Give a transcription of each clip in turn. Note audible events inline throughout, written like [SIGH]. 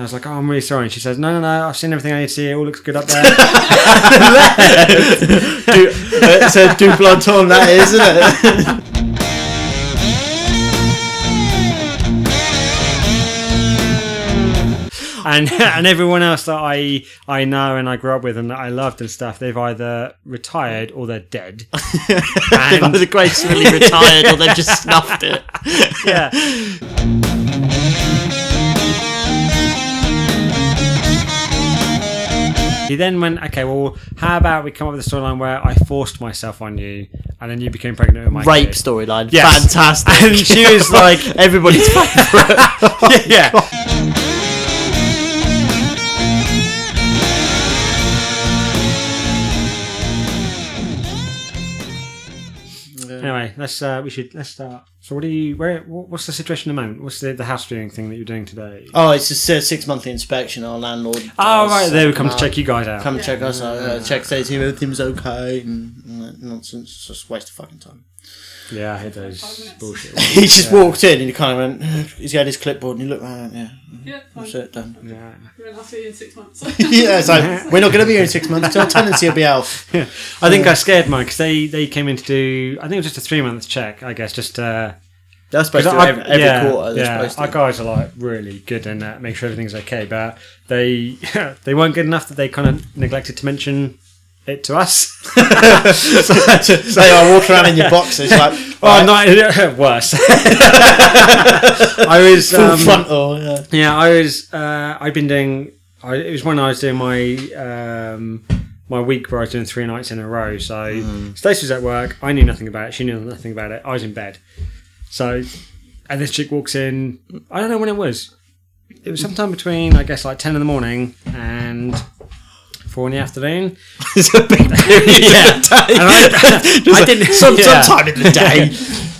I was like, "Oh, I'm really sorry." And she says, "No, no, no. I've seen everything I need to see. It all looks good up there." Du- it's a double entendre, that is, isn't it? [LAUGHS] and and everyone else that I I know and I grew up with and that I loved and stuff, they've either retired or they're dead. [LAUGHS] They've and either gracefully retired or they've just snuffed it. [LAUGHS] yeah, he then went, okay, well, how about we come up with a storyline where I forced myself on you, and then you became pregnant with my Rape storyline. Yes. Fantastic. [LAUGHS] And she was [LAUGHS] like, everybody's [LAUGHS] favourite. yeah. Oh Anyway, let's uh, we should let's start. So, what are you? Where? What's the situation at the moment? What's the, the house viewing thing that you're doing today? Oh, it's just a six monthly inspection. Our landlord. Oh, does, right, they would come uh, to check you guys out. Come check us out. Uh, check says here everything's okay and, and nonsense. It's just waste of fucking time. Yeah, I hate those bullshit. [LAUGHS] He just walked in and he kind of went. [SIGHS] He's got his clipboard and he looked around. Yeah, Yeah, fine. that's it done. Yeah. We're I'll see you in six months. [LAUGHS] [LAUGHS] yeah, so we're not going to be here in six months. Our tenancy will be out. Yeah. I think I scared mine because they, they came in to do. I think it was just a three month check. I guess just. Uh, They're supposed to do I- every, every yeah, quarter. Yeah, supposed to. our guys are like really good and uh, make sure everything's okay, but they they weren't good enough that they kind of neglected to mention it to us. [LAUGHS] so they are walking around in your boxes like [LAUGHS] Oh, not [LAUGHS] worse. I was full um, frontal. Yeah. Yeah, I was. Uh, I'd been doing. I, it was when I was doing my um, my week where I was doing three nights in a row. So Stacey was at work. I knew nothing about it. She knew nothing about it. I was in bed. So, and this chick walks in. I don't know when it was. It was sometime between, I guess, like ten in the morning and four in the afternoon. [LAUGHS] It's a big [LAUGHS] period Yeah. of. And I, [LAUGHS] I didn't. Some, yeah. Sometime in the day.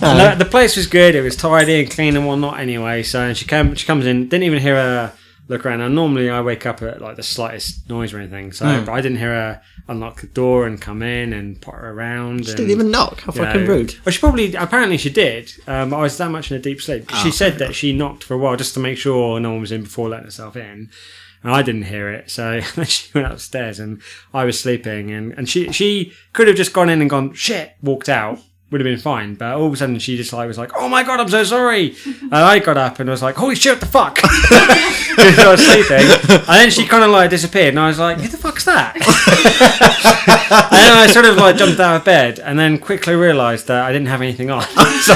And the, the place was good. It was tidy and clean and whatnot. Anyway, so and she came. She comes in. Didn't even hear her look around. Now normally I wake up at like the slightest noise or anything. So but I didn't hear her unlock the door and come in and potter around. She and, didn't even knock. How fucking know. rude. Well, she probably apparently she did. Um, I was that much in a deep sleep. Oh, she said that she knocked for a while just to make sure no one was in before letting herself in. And I didn't hear it, so [LAUGHS] she went upstairs and I was sleeping, and, and she she could have just gone in and gone shit, walked out, would have been fine. But all of a sudden she just like was like, oh my god, I'm so sorry, [LAUGHS] and I got up and was like, holy shit, what the fuck, [LAUGHS] I was sleeping, and then she kind of like disappeared, and I was like, who the fuck's that? [LAUGHS] and then I sort of like jumped out of bed, and then quickly realised that I didn't have anything on. so,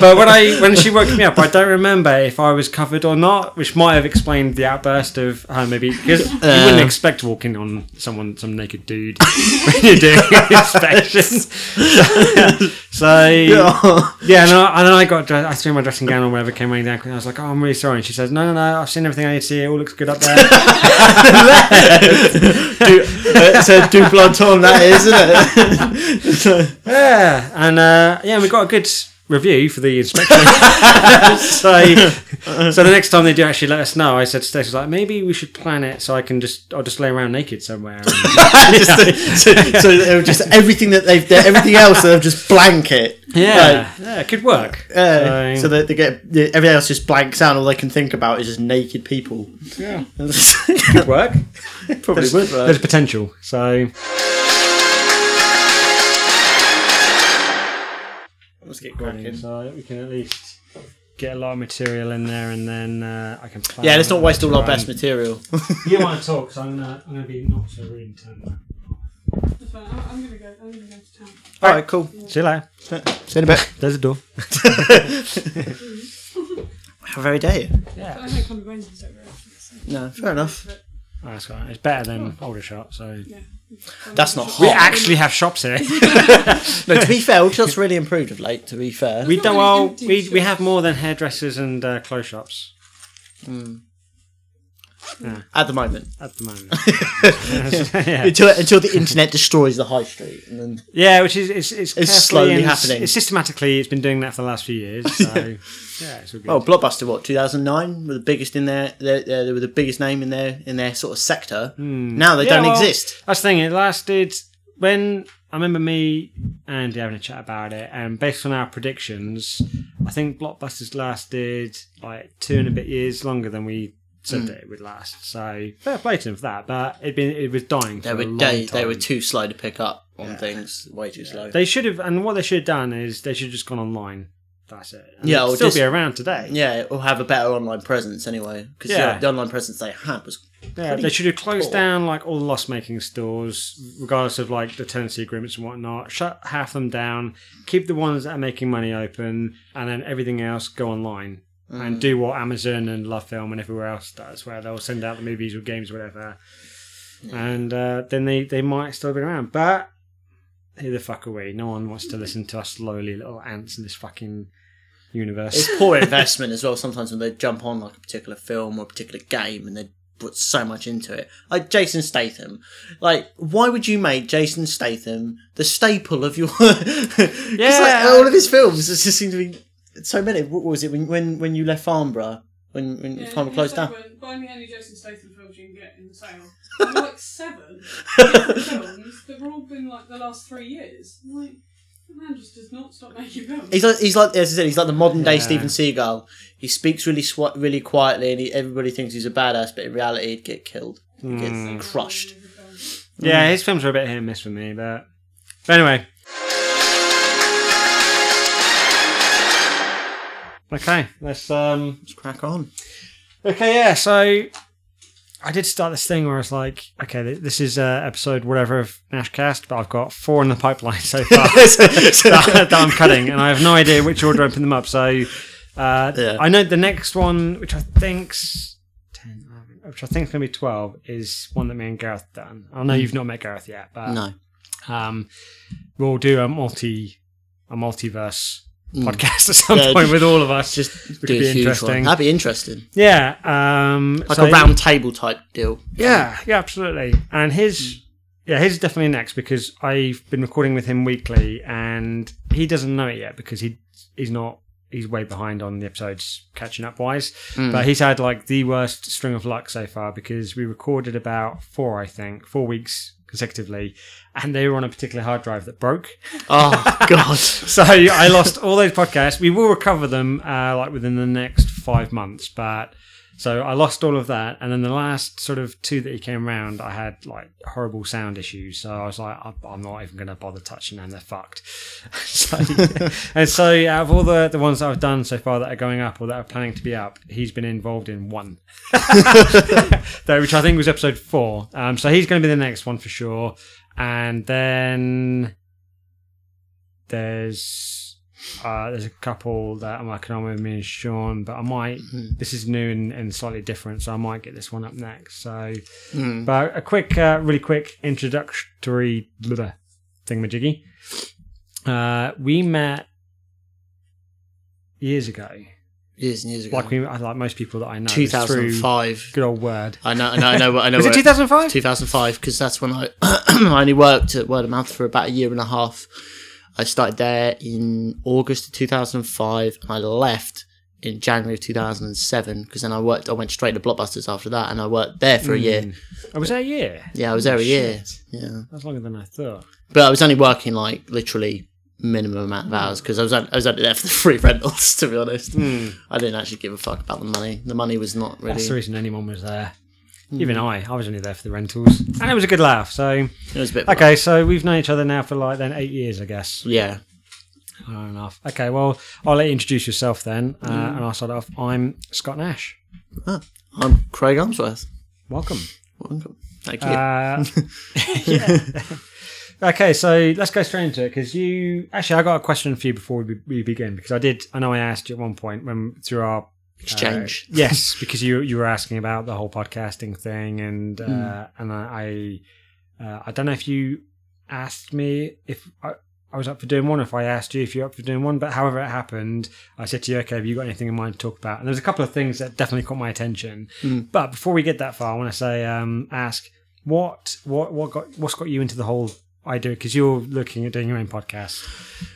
but when I when she woke me up, I don't remember if I was covered or not, which might have explained the outburst of her maybe because you uh. wouldn't expect walking on someone some naked dude when you're doing an inspection. [LAUGHS] so yeah, and, I, and then I got dressed, I threw my dressing gown on whatever came running down. and I was like, oh, I'm really sorry. And she says, no, no, no, I've seen everything I need to see. It all looks good up there. [LAUGHS] Uh, it's a double entendre, that is, isn't it? [LAUGHS] Yeah, and uh, yeah, we got a good review for the inspection. [LAUGHS] so, so the next time they do actually let us know, I said to Stacey, like, maybe we should plan it so I can just, I'll just lay around naked somewhere. And, [LAUGHS] [LAUGHS] Just- so, so it was just everything that they've everything else they've just blanket. yeah, yeah, it could work. Uh, So- so that they get everything else just blanks out. All they can think about is just naked people. Yeah, could work. Probably would. There's potential. So, Let's get cracking. so we can at least get a lot of material in there, and then uh, I can. Plan Yeah, let's not waste all our best material. [LAUGHS] You want to talk? So I'm gonna, I'm gonna be not so rude and turn that. That's. I'm, I'm gonna go. I'm gonna go to town. All right, cool. See you later. See you in a bit. There's a door. [LAUGHS] Have a very day. Yeah. I don't come to over. No, fair enough. Oh, that's right. It's better than Aldershot. So yeah. That's not hot. we actually have shops here. [LAUGHS] No, to be fair, Aldershot's really improved of late. To be fair, we don't. Well, we, we have more than hairdressers and uh, clothes shops at the moment, at the moment. [LAUGHS] yeah. until until the internet destroys the high street, and then yeah, which is it's it's, carefully slowly and happening. It's systematically, it's been doing that for the last few years. So [LAUGHS] yeah, it's all good. oh, Blockbuster, what 2009 were the biggest in their, they they were the biggest name in their in their sort of sector. Now they Hmm. Yeah, don't well, exist. That's the thing. It lasted when I remember me and Andy having a chat about it, and based on our predictions, I think blockbusters lasted like two and a bit years longer than we said Mm. that it would last. So fair play to them for that. But it been it was dying. They for were a long they, they were too slow to pick up on things, way too slow. They should have, and what they should have done is they should have just gone online. That's it. And Yeah, or still just- be around today. yeah, or have a better online presence anyway. Because Yeah. the online presence they had was Yeah, they should have closed poor. down like all the loss making stores, regardless of like the tenancy agreements and whatnot. Shut half them down, keep the ones that are making money open, and then everything else go online. Mm. And do what Amazon and Love Film and everywhere else does, where they'll send out the movies or games or whatever. And uh, then they, they might still be around. But who the fuck are we? No one wants to listen to us lowly little ants in this fucking universe. It's poor investment as well. Sometimes when they jump on like a particular film or a particular game and they put so much into it, like Jason Statham. Like, why would you make Jason Statham the staple of your? [LAUGHS] yeah, Yeah. like, all of his films. Just seem to be so many. What was it when when, when you left Farnborough? When when Yeah, Farnborough he closed down? when- Buy me any Jason Statham films you can get in the sale. There were like seven [LAUGHS] different [LAUGHS] films that were all been like the last three years. I'm like, the man just does not stop making films. He's like he's like as I said, he's like the modern day Yeah. Steven Seagal. He speaks really sw- really quietly, and he, everybody thinks he's a badass, but in reality, he'd get killed. He'd get Mm. crushed. Yeah, his films are a bit hit and miss for me, but, but anyway. Okay, let's um Let's crack on. okay, yeah, so I did start this thing where I was like, okay, this is uh, episode whatever of Nashcast, but I've got four in the pipeline [LAUGHS] so far [LAUGHS] that, that I'm cutting, and I have no idea which order I put them up. So uh, Yeah. I know the next one, which I think's 10, 11, which I think is going to be 12, is one that me and Gareth done. I know you've not met Gareth yet, but No. um, we'll do a multi a multiverse Mm. podcast at some Yeah, point with all of us. Just would be interesting. one. That'd be interesting. Yeah, um, Like so- a round table type deal. Yeah, yeah, absolutely. And his, yeah, his is definitely next because I've been recording with him weekly, and he doesn't know it yet because he he's not he's way behind on the episodes catching up wise. But he's had like the worst string of luck so far because we recorded about four, I think, four weeks consecutively, and they were on a particular hard drive that broke. Oh [LAUGHS] God. So I lost all those podcasts. We will recover them uh, like within the next five months, but so I lost all of that. And then the last sort of two that he came around, I had like horrible sound issues. So I was like, I'm- not even going to bother touching them. They're fucked. [LAUGHS] so, [LAUGHS] and so out of all the the ones that I've done so far that are going up or that are planning to be up, he's been involved in one, [LAUGHS] which I think was episode four. Um, so he's going to be the next one for sure. And then there's uh, there's a couple that I'm working on with me and Sean, but I might. This is new and, and slightly different, so I might get this one up next. So, Mm. but a quick, uh, really quick introductory blah, thingamajiggy. Uh, we met years ago, Years and years ago. like we, like most people that I know, 2005. good old word. I know. I know. I know. I [LAUGHS] know. Was it 2005? 2005 because that's when I [CLEARS THROAT] I only worked at Word of Mouth for about a year and a half. I started there in August of 2005 and I left in January of 2007 because then I worked I went straight to Blockbusters after that and I worked there for a year. Hmm. I was there a year? Yeah, I was there a oh, year. Yeah. That's longer than I thought. But I was only working like literally minimum amount of hmm. hours because I was on- I was only there for the [LAUGHS] free rentals to be honest. Hmm. I didn't actually give a fuck about the money. The money was not really That's the reason anyone was there. Even I, I was only there for the rentals, and it was a good laugh. So, it was a bit okay, so we've known each other now for like then eight years, I guess. yeah. Fair enough. Okay, well, I'll let you introduce yourself then, uh, Hmm. and I'll start off. I'm Scott Nash. Ah, I'm Craig Armsworth. Welcome. Welcome. Thank you. Uh, [LAUGHS] [LAUGHS] yeah. okay, so let's go straight into it because you actually, I got a question for you before we, we begin because I did. I know I asked you at one point when through our Exchange. Uh, yes, because you you were asking about the whole podcasting thing, and uh, and I I, uh, I don't know if you asked me if I, I was up for doing one, if I asked you if you're up for doing one, but however it happened, I said to you, okay, have you got anything in mind to talk about? And there's a couple of things that definitely caught my attention. Hmm. But before we get that far, I want to say, um, ask what what what got what's got you into the whole idea? Because you're looking at doing your own podcast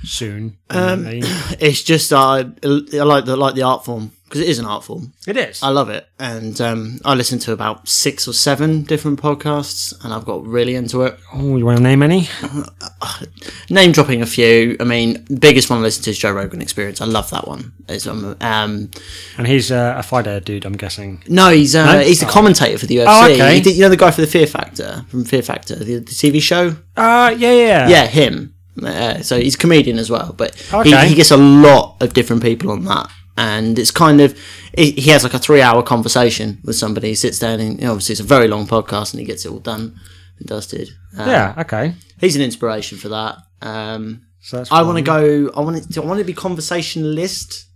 soon. Um, [CLEARS THROAT] it's just uh, I like the like the art form because it is an art form. It is. I love it, and um, I listen to about six or seven different podcasts, and I've got really into it. oh, you want to name any? [SIGHS] Name dropping a few. I mean, the biggest one I listen to is Joe Rogan Experience. I love that one. It's, um, um, And he's uh, a fighter dude, I'm guessing. no, he's uh, No? he's the commentator for the UFC. Oh, okay. He did- you know the guy for the Fear Factor from Fear Factor, the, the TV show. Uh, yeah, yeah. Yeah, him. Uh, so he's a comedian as well, but Okay. he, he gets a lot of different people on that, and it's kind of he he has like a three-hour conversation with somebody. He sits down, and you know, obviously it's a very long podcast, and he gets it all done and dusted. Uh, Yeah, okay. he's an inspiration for that. Um, So I want to go. I want it. To, I want to be conversationalist,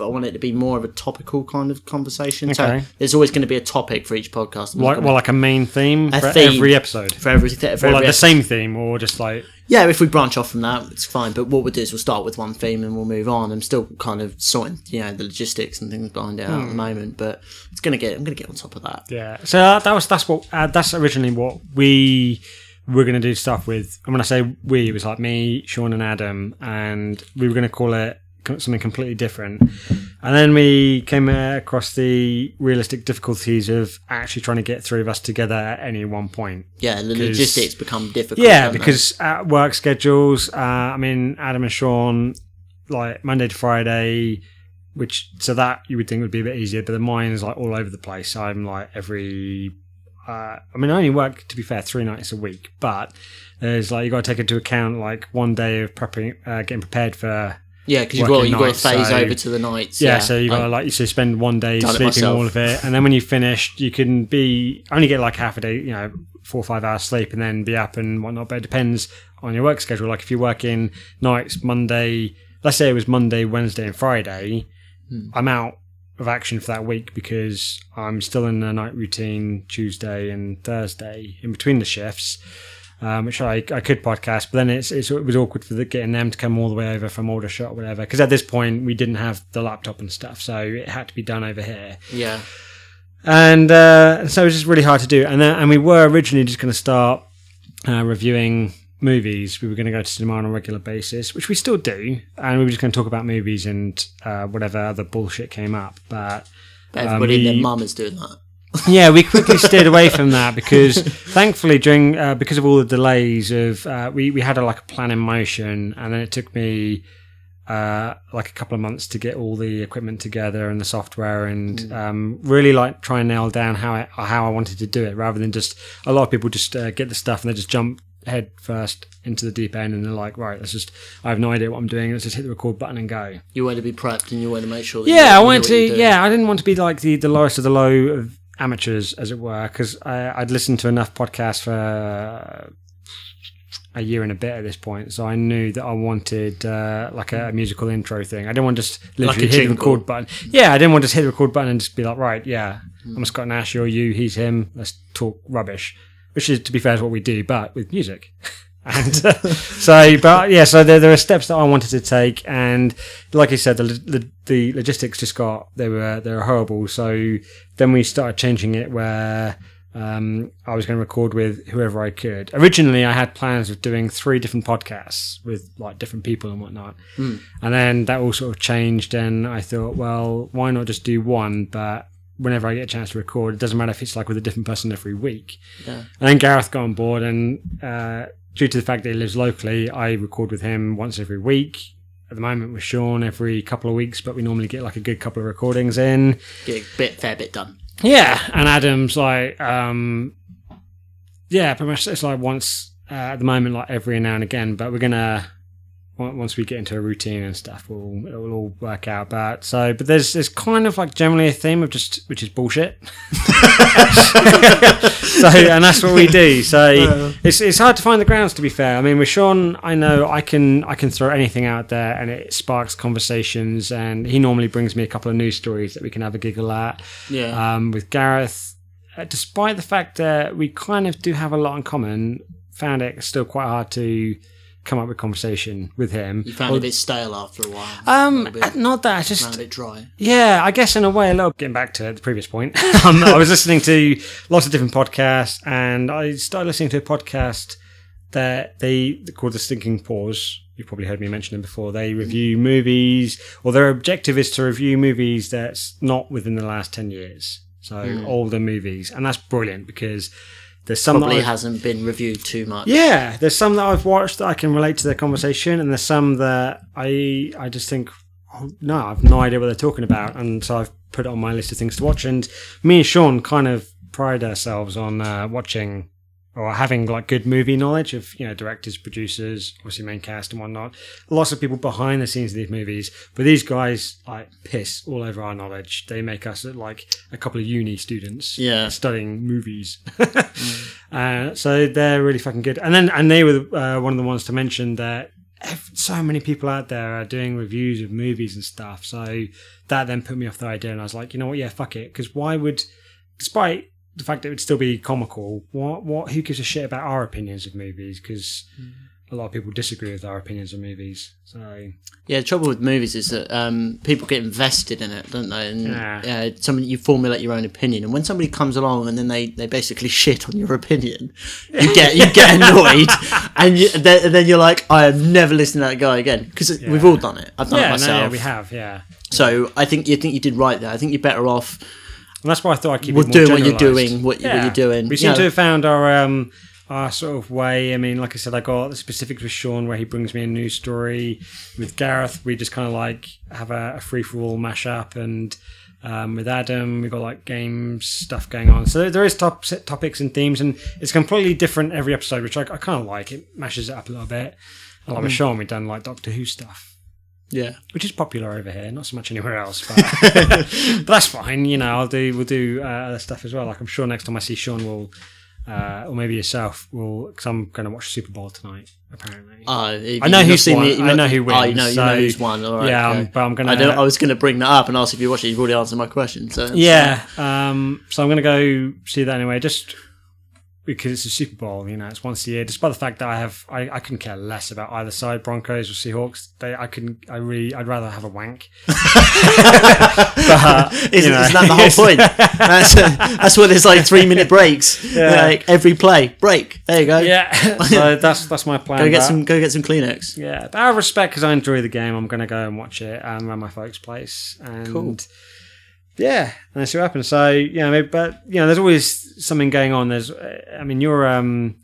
but I want it to be more of a topical kind of conversation. So there's always going to be a topic for each podcast. Like, well, like a main theme A for theme. every episode. for every, for Or every like the same theme, or just like Yeah, if we branch off from that, it's fine. But what we'll do is we'll start with one theme and we'll move on. I'm still kind of sorting, you know, the logistics and things behind it out at the moment, but it's gonna get. I'm gonna get on top of that. yeah. So that was that's what uh, that's originally what we were going to do stuff with. And when I say we, it was like me, Sean, and Adam, and we were going to call it something completely different. And then we came across the realistic difficulties of actually trying to get three of us together at any one point. Yeah, the logistics become difficult. Yeah, don't they? because uh, work schedules. Uh, I mean, Adam and Sean, like Monday to Friday, which so that you would think would be a bit easier, but the mine is like all over the place. I'm like every. Uh, I mean, I only work to be fair three nights a week, but there's like you got to take into account like one day of prepping, uh, getting prepared for. Yeah, because you've got you've got to phase so- over to the nights. Yeah, so you've got to Like, like you so spend one day sleeping all of it, and then when you finished, you can be only get like half a day, you know, four or five hours sleep, and then be up and whatnot. But it depends on your work schedule. Like if you're working nights, Monday, let's say it was Monday, Wednesday, and Friday, Hmm. I'm out of action for that week because I'm still in the night routine Tuesday and Thursday in between the shifts. Um, which I, I could podcast, but then it's, it's it was awkward for the, getting them to come all the way over from Aldershot or whatever. Because at this point we didn't have the laptop and stuff, so it had to be done over here yeah, and uh, so it was just really hard to do. And then, and we were originally just going to start uh, reviewing movies. We were going to go to cinema on a regular basis, which we still do, and we were just going to talk about movies and uh, whatever other bullshit came up. But but everybody and we- their mum is doing that. Yeah, we quickly steered away from that because thankfully during uh, because of all the delays of uh, we we had a, like a plan in motion, and then it took me. Uh, like a couple of months to get all the equipment together and the software, and um, really like try and nail down how I, how I wanted to do it, rather than just a lot of people just uh, get the stuff and they just jump head first into the deep end, and they're like, right, let's just I have no idea what I'm doing, let's just hit the record button and go. You want to be prepped and you want to make sure. That Yeah, I wanted to. Yeah, I didn't want to be like the, the lowest of the low of amateurs, as it were, because I'd listened to enough podcasts for a year and a bit at this point, so I knew that I wanted uh, like a, musical intro thing. I didn't want to just literally a hit the record button. Yeah, I didn't want to just hit the record button and just be like, right, yeah, I'm Scott Nash, you're you, he's him. Let's talk rubbish, which is, to be fair, is what we do, but with music. [LAUGHS] and uh, [LAUGHS] so but yeah so there, there are steps that i wanted to take and like i said the, the the logistics just got they were they were horrible so then we started changing it where um, I was going to record with whoever I could. Originally, I had plans of doing three different podcasts with like different people and whatnot, and then that all sort of changed. And I thought, well, why not just do one? But whenever I get a chance to record, it doesn't matter if it's like with a different person every week. Yeah. And then Gareth got on board, and uh, due to the fact that he lives locally, I record with him once every week. At the moment, with Sean every couple of weeks, but we normally get like a good couple of recordings in. Get a bit fair bit done. Yeah, and Adam's like, um, yeah, pretty much. It's like once uh, at the moment, like every now and again. But we're gonna on- once we get into a routine and stuff, we'll it'll all work out. But so, but there's there's kind of like generally a theme of just which is bullshit. [LAUGHS] so, and that's what we do. So it's it's hard to find the grounds. To be fair, I mean, with Sean, I know I can I can throw anything out there, and it sparks conversations. And he normally brings me a couple of news stories that we can have a giggle at Yeah. um, with Gareth, uh, despite the fact that we kind of do have a lot in common, found it still quite hard to come up with conversation with him. you found it a bit stale after a while. Um, a bit, not that, found just it dry. yeah, I guess in a way, a little. Getting back to the previous point, [LAUGHS] um, I was listening to lots of different podcasts, and I started listening to a podcast that they called the Stinking Pause, you've probably heard me mention them before. They review movies, or their objective is to review movies that's not within the last ten years, so Hmm. older movies, and that's brilliant because there's some that Probably I've- hasn't been reviewed too much. yeah, there's some that I've watched that I can relate to their conversation, and there's some that I I just think, oh, no, I've no idea what they're talking about, and so I've put it on my list of things to watch. And me and Sean kind of pride ourselves on uh, watching or having like good movie knowledge of you know directors, producers, obviously main cast and whatnot. Lots of people behind the scenes of these movies, but these guys like piss all over our knowledge. They make us look like a couple of uni students, Yeah. studying movies. [LAUGHS] uh, so they're really fucking good. And then and they were uh, one of the ones to mention that so many people out there are doing reviews of movies and stuff. So that then put me off the idea, and I was like, you know what, yeah, fuck it, because why would, despite the fact that it would still be comical, what what who gives a shit about our opinions of movies? Because a lot of people disagree with our opinions of movies. So Yeah, the trouble with movies is that um, people get invested in it, don't they? And Yeah. yeah. something you formulate your own opinion, and when somebody comes along and then they, they basically [LAUGHS] shit on your opinion, you [LAUGHS] get you get annoyed, and, you, then, and then you're like, I am never listening to that guy again because we've all done it. I've done it yeah, no, myself. yeah, we have, yeah. So I think you think you did right there. I think you're better off And that's why I thought I'd keep with it more doing what you're doing, what, you- what you're doing. We seem know, to have found our um, our sort of way. I mean, like I said, I got the specifics with Sean where he brings me a news story. With Gareth, we just kind of like have a, a free for all mash up, and um, with Adam, we've got like games stuff going on. So there is top topics and themes, and it's completely different every episode, which I, I kind of like. It mashes it up a little bit. And like with Sean, we've done like Doctor Who stuff yeah. which is popular over here, not so much anywhere else. But, [LAUGHS] but that's fine. You know, I'll do. We'll do uh, other stuff as well. Like I'm sure next time I see Sean, will uh, or maybe yourself will. Because I'm going to watch Super Bowl tonight. Apparently, Uh, I know who's seen won- the- I know who Oh, you wins, know, you know who's won. All right, yeah, okay. um, but I'm going to. I was going to bring that up and ask if you watched it. You've already answered my question. So it's, Yeah, um, so I'm going to go see that anyway. Just because it's a Super Bowl, you know, it's once a year. Despite the fact that I have, I, I couldn't care less about either side, Broncos or Seahawks. They, I couldn't, I really, I'd rather have a wank. [LAUGHS] but, [LAUGHS] Isn't, you know, isn't that the whole point? [LAUGHS] That's, that's why there's like three minute breaks. Yeah. Like every play, break. There you go. Yeah, so that's that's my plan. Go get but- some. Go get some Kleenex. Yeah, but out of respect, because I enjoy the game, I'm going to go and watch it um, around my folks' place. And Cool. Yeah, and see what happens. So yeah, but you know, there's always something going on. There's, I mean, you're um,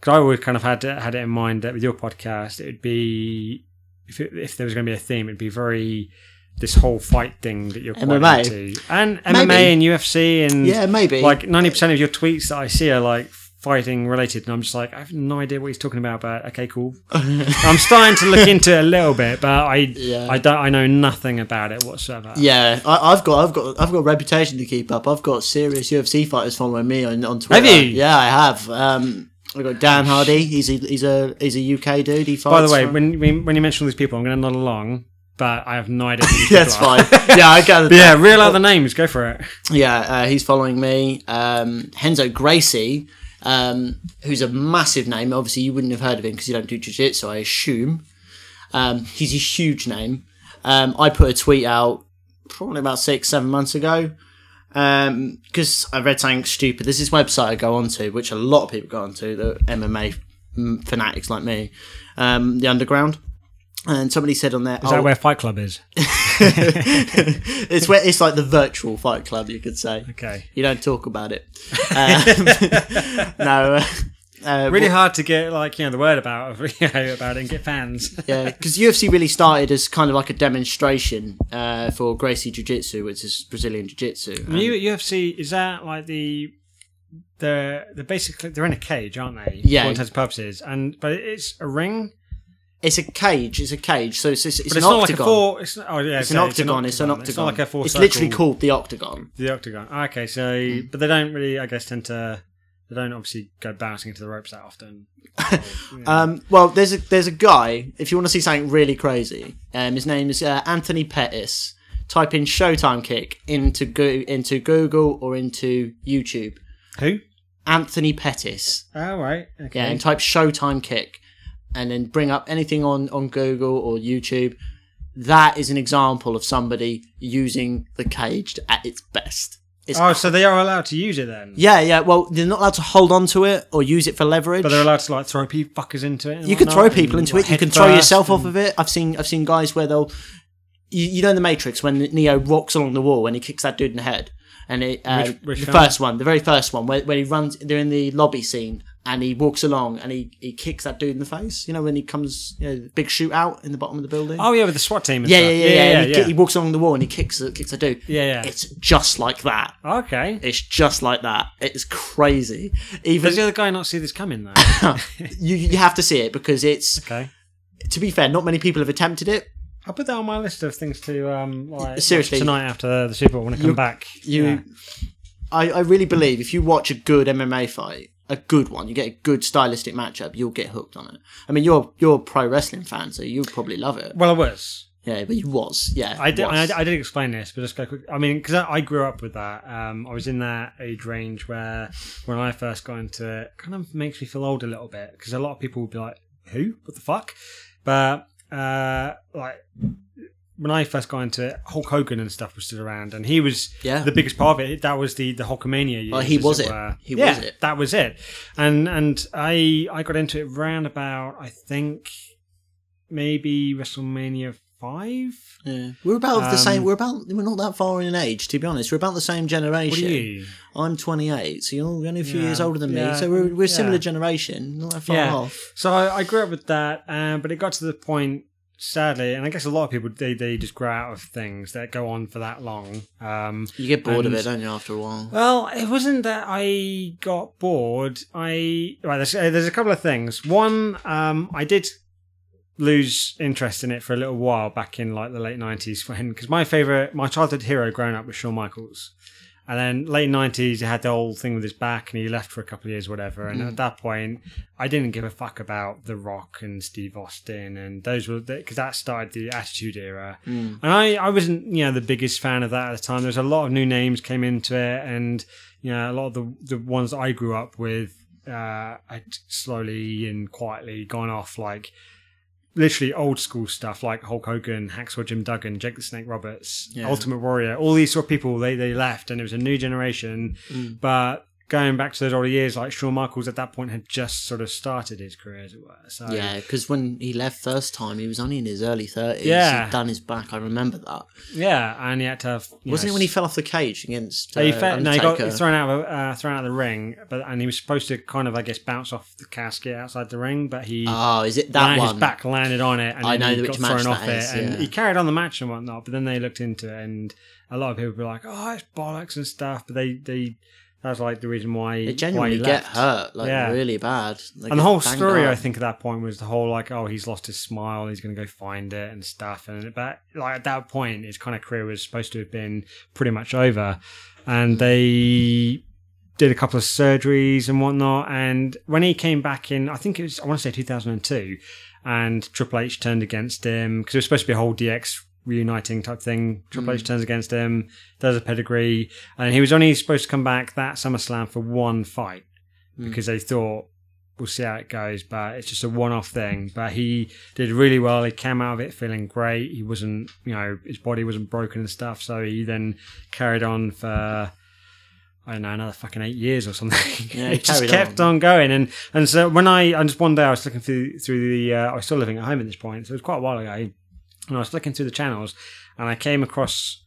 because I always kind of had had it in mind that with your podcast, it would be if it, if there was going to be a theme, it'd be very this whole fight thing that you're quite MMA? into, and MMA Maybe. and UFC and Yeah, maybe. like ninety percent of your tweets that I see are like fighting related, and I'm just like, I have no idea what he's talking about. But okay, cool. [LAUGHS] I'm starting to look into it a little bit, but I, Yeah. I don't, I know nothing about it whatsoever. Yeah, I, I've got, I've got, I've got a reputation to keep up. I've got serious UFC fighters following me on, on Twitter. Have you? Yeah, I have. Um, I got Dan Hardy. He's a, he's a, he's a UK dude. He fights. By the way, for- when when when you mention all these people, I'm going to nod along, but I have no idea. Who these [LAUGHS] yeah, it's people are. fine. Yeah, I got. [LAUGHS] But yeah, reel out the names. Go for it. Yeah, uh, he's following me. Um, Renzo Gracie, um, who's a massive name. Obviously, you wouldn't have heard of him because you don't do jiu-jitsu, I assume. Um, he's a huge name. Um, I put a tweet out probably about six, seven months ago because I read something stupid. This website I go onto, which a lot of people go onto, the MMA mm, fanatics like me, um, the Underground. And somebody said on there, Is that where Fight Club is? [LAUGHS] it's where it's like the virtual fight club, you could say. Okay. You don't talk about it. [LAUGHS] Um, [LAUGHS] no. uh, Uh, Really hard to get like you know the word about you know, about it and get fans. yeah, because UFC really started as kind of like a demonstration uh, for Gracie Jiu Jitsu, which is Brazilian Jiu Jitsu. I mean, U- UFC is that like the they're they're basically they're in a cage, aren't they? Yeah. For all intents and purposes, and but it's a ring. It's a cage. It's a cage. So it's, it's, it's But an it's not like a octagon. four. It's oh yeah, it's, an octagon. It's an octagon. It's not like a four. It's literally called the octagon. the octagon. Okay, so but they don't really, I guess, tend to. They don't obviously go bouncing into the ropes that often. Or, you know. Um, well, there's a there's a guy. If you want to see something really crazy, um, his name is uh, Anthony Pettis. Type in Showtime Kick into go- into Google or into YouTube. Who? Anthony Pettis. Oh right. Okay. Yeah, and type Showtime Kick, and then bring up anything on on Google or YouTube. That is an example of somebody using the caged at its best. It's Oh, so they are allowed to use it then? yeah, yeah. Well, they're not allowed to hold on to it or use it for leverage. But they're allowed to like throw people fuckers into it. you can throw people into it. You can throw yourself off of it. I've seen I've seen guys where they'll, you, you know, in the Matrix when Neo rocks along the wall when he kicks that dude in the head, and it, uh, Which- which the film? first one, the very first one, where, when he runs, they're in the lobby scene and he walks along and he, he kicks that dude in the face. You know when he comes, you know, big shootout in the bottom of the building. Oh yeah, with the SWAT team. And yeah, stuff. yeah, yeah, yeah. and he, yeah. he walks along the wall and he kicks the, kicks the dude. Yeah, yeah. It's just like that. Okay. It's just like that. It's crazy. Even Does the other guy not see this coming though? [LAUGHS] you, you have to see it because it's. okay. To be fair, not many people have attempted it. I'll put that on my list of things to um like Seriously. tonight after the Super Bowl when I come You- back. You, Yeah. I, I really believe if you watch a good MMA fight, a good one, you get a good stylistic matchup, you'll get hooked on it. I mean, you're you're a pro wrestling fan, so you'll probably love it. Well, I was. Yeah, but you was, yeah. I did. was. I, I did explain this, but just go quick. I mean, because I, I grew up with that. Um, I was in that age range where, when I first got into it, kind of makes me feel old a little bit because a lot of people would be like, "Who? What the fuck?" But uh, like when I first got into it, Hulk Hogan and stuff was still around, and he was Yeah. the biggest part of it. That was the the Hulkamania years. Oh, he was it. were. He Yeah, was it. That was it. And and I I got into it round about I think maybe WrestleMania five. Yeah. We're about the same. Um, We're about. We're not that far in age, to be honest. We're about the same generation. What are you? I'm 28, so you're only a few Yeah, years older than yeah, me. So we're we're a similar generation, not that far Yeah. off. So I, I grew up with that, um, but it got to the point, sadly, and I guess a lot of people they, they just grow out of things that go on for that long. Um, You get bored of it, don't you? After a while. well, it wasn't that I got bored. I right, there's, uh, there's a couple of things. One, um, I did lose interest in it for a little while back in like the late '90s when because my favorite, my childhood hero growing up was Shawn Michaels. And then late nineties, he had the whole thing with his back, and he left for a couple of years, whatever. And at that point, I didn't give a fuck about The Rock and Steve Austin, and those were because that started the Attitude Era. And I, I wasn't, you know, the biggest fan of that at the time. There was a lot of new names came into it, and you know, a lot of the the ones I grew up with, uh, had slowly and quietly gone off like literally old school stuff like Hulk Hogan, Hacksaw Jim Duggan, Jake the Snake Roberts, Yeah. Ultimate Warrior, all these sort of people they they left and it was a new generation. Mm. But going back to those older years, like Shawn Michaels at that point had just sort of started his career as it were. So Yeah, because when he left first time, he was only in his early 30s. Yeah. He'd done his back. I remember that. yeah, and he had to have Wasn't know, it when he fell off the cage against uh, he fe- no, he got thrown out of uh, thrown out of the ring, but and he was supposed to kind of, I guess, bounce off the casket outside the ring, but he Oh, is it that one? his back landed on it, and I know he which got match thrown off is, it, and yeah. he carried on the match and whatnot. But then they looked into it, and a lot of people were like, "Oh, it's bollocks and stuff," but they they that was like the reason why They why genuinely he get left. hurt, like Yeah. really bad. They And the whole story. I think, at that point was the whole like, oh, he's lost his smile, he's going to go find it and stuff. And but like at that point, his kind of career was supposed to have been pretty much over, and they did a couple of surgeries and whatnot. And when he came back in, I think it was I want to say 2002, and Triple H turned against him because it was supposed to be a whole DX reuniting type thing. Triple H turns against him, does a pedigree, and he was only supposed to come back that SummerSlam for one fight because they thought we'll see how it goes, but it's just a one-off thing. But he did really well. He came out of it feeling great. He wasn't, you know, his body wasn't broken and stuff. So he then carried on for. I don't know, another fucking eight years or something. [LAUGHS] Yeah, he it just kept on. going, and and so when I, and just one day I was looking through through the, uh, I was still living at home at this point, so it was quite a while ago, and I was looking through the channels, and I came across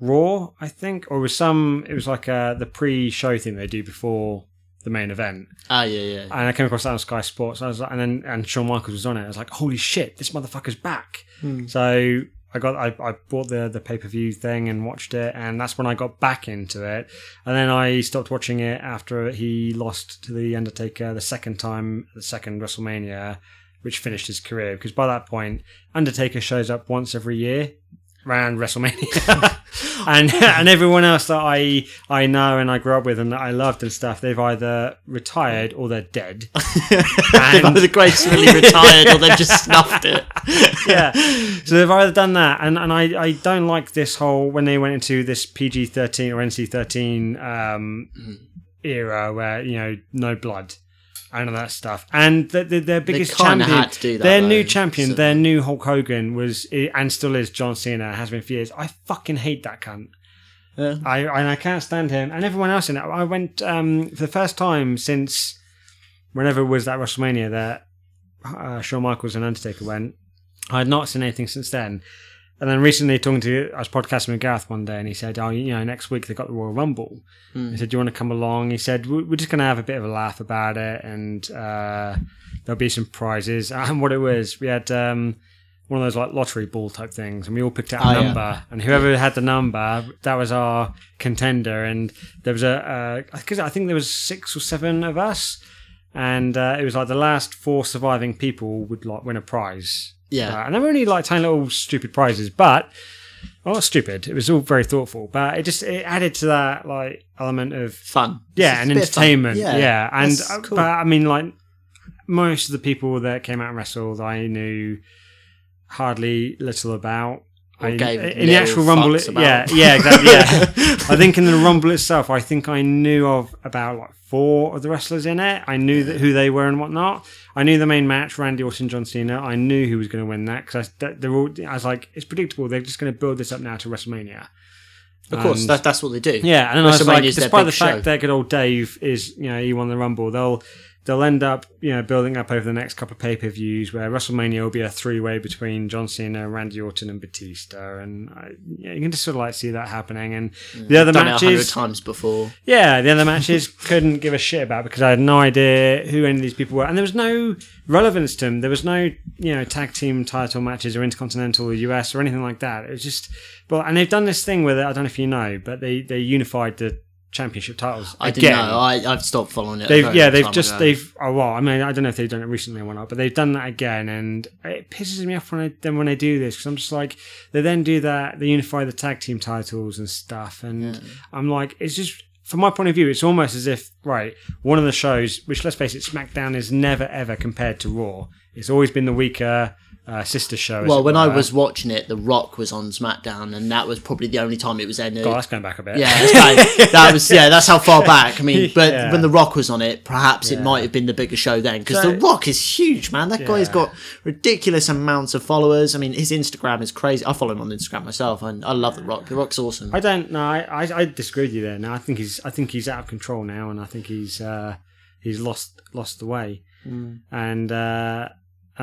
Raw, I think, or it was some, it was like uh, the pre-show thing they do before the main event, Ah, yeah, yeah. and I came across that on Sky Sports. I was like, and then and Shawn Michaels was on it. I was like, holy shit, this motherfucker's back. So I got I, I bought the the pay per view thing and watched it, and that's when I got back into it. And then I stopped watching it after he lost to the Undertaker the second time, the second WrestleMania, which finished his career. Because by that point, Undertaker shows up once every year around WrestleMania. [LAUGHS] and [LAUGHS] and everyone else that I I know and I grew up with and that I loved and stuff, they've either retired or they're dead. [LAUGHS] And- either gracefully retired or they've just snuffed it. yeah. So they've either done that, and, and I, I don't like this whole when they went into this PG thirteen or NC thirteen um, era where you know no blood and all that stuff. And the, the, their biggest champion, had to do that, their though, new champion, so- their new Hulk Hogan was and still is John Cena has been for years. I fucking hate that cunt. Yeah. I and I can't stand him and everyone else in it. I went um, for the first time since whenever it was that WrestleMania that uh, Shawn Michaels and Undertaker went. I had not seen anything since then. And then recently, talking to I was podcasting with Gareth one day, and he said, "Oh, you know, next week they got the Royal Rumble." He said, "Do you want to come along?" He said, "We- "We're just going to have a bit of a laugh about it, and uh, there'll be some prizes." [LAUGHS] And what it was, we had um, one of those like lottery ball type things, and we all picked out a Oh, yeah. number, and whoever had the number, that was our contender. And there was a because I think there was six or seven of us, and uh, it was like the last four surviving people would like win a prize. Yeah. Uh, and they were only like tiny little stupid prizes, but well, not stupid. It was all very thoughtful, but it just it added to that like element of Fun. yeah, and a bit of fun. entertainment. Yeah, and uh, cool. but I mean, like most of the people that came out and wrestled, I knew hardly little about. I, in the actual rumble, it- yeah, yeah, exactly. Yeah, [LAUGHS] I think in the rumble itself, I think I knew of about like four of the wrestlers in it. I knew that who they were and whatnot. I knew the main match, Randy Orton, John Cena. I knew who was going to win that because they're all. I was like, it's predictable. They're just going to build this up now to WrestleMania. Of course, that, that's what they do. Yeah, and then I was like, despite the fact show. that good old Dave is, you know, he won the Rumble, they'll they'll end up, you know, building up over the next couple of pay per views where WrestleMania will be a three way between John Cena, Randy Orton, and Batista, and I, yeah, you can just sort of like see that happening. And mm. the other Done it a hundred matches, times before. yeah, the other matches [LAUGHS] couldn't give a shit about because I had no idea who any of these people were, and there was no relevance to them. There was no, you know, tag team title matches or intercontinental or US or anything like that. It was just, well, and they've done this thing with it. I don't know if you know, but they they unified the championship titles. I didn't know. I, I've stopped following it. They've yeah, they've just ago. they've oh well, I mean I don't know if they've done it recently or not, but they've done that again, and it pisses me off when I then when they do this because I'm just like they then do that they unify the tag team titles and stuff, and I'm like it's just from my point of view it's almost as if right one of the shows which let's face it SmackDown is never ever compared to Raw. It's always been the weaker uh, sister show. Well, when I was watching it, The Rock was on SmackDown, and that was probably the only time it was any. God, that's going back a bit. Yeah, that's right. [LAUGHS] that was yeah. That's how far back. I mean, [LAUGHS] but Yeah. when The Rock was on it, perhaps it might have been the bigger show then because So- The Rock is huge, man. That guy's got ridiculous amounts of followers. I mean, his Instagram is crazy. I follow him on Instagram myself, and I love The Rock. The Rock's awesome. I don't know. I, I, I disagree with you there. Now I think he's I think he's out of control now, and I think he's uh, he's lost lost the way. And uh,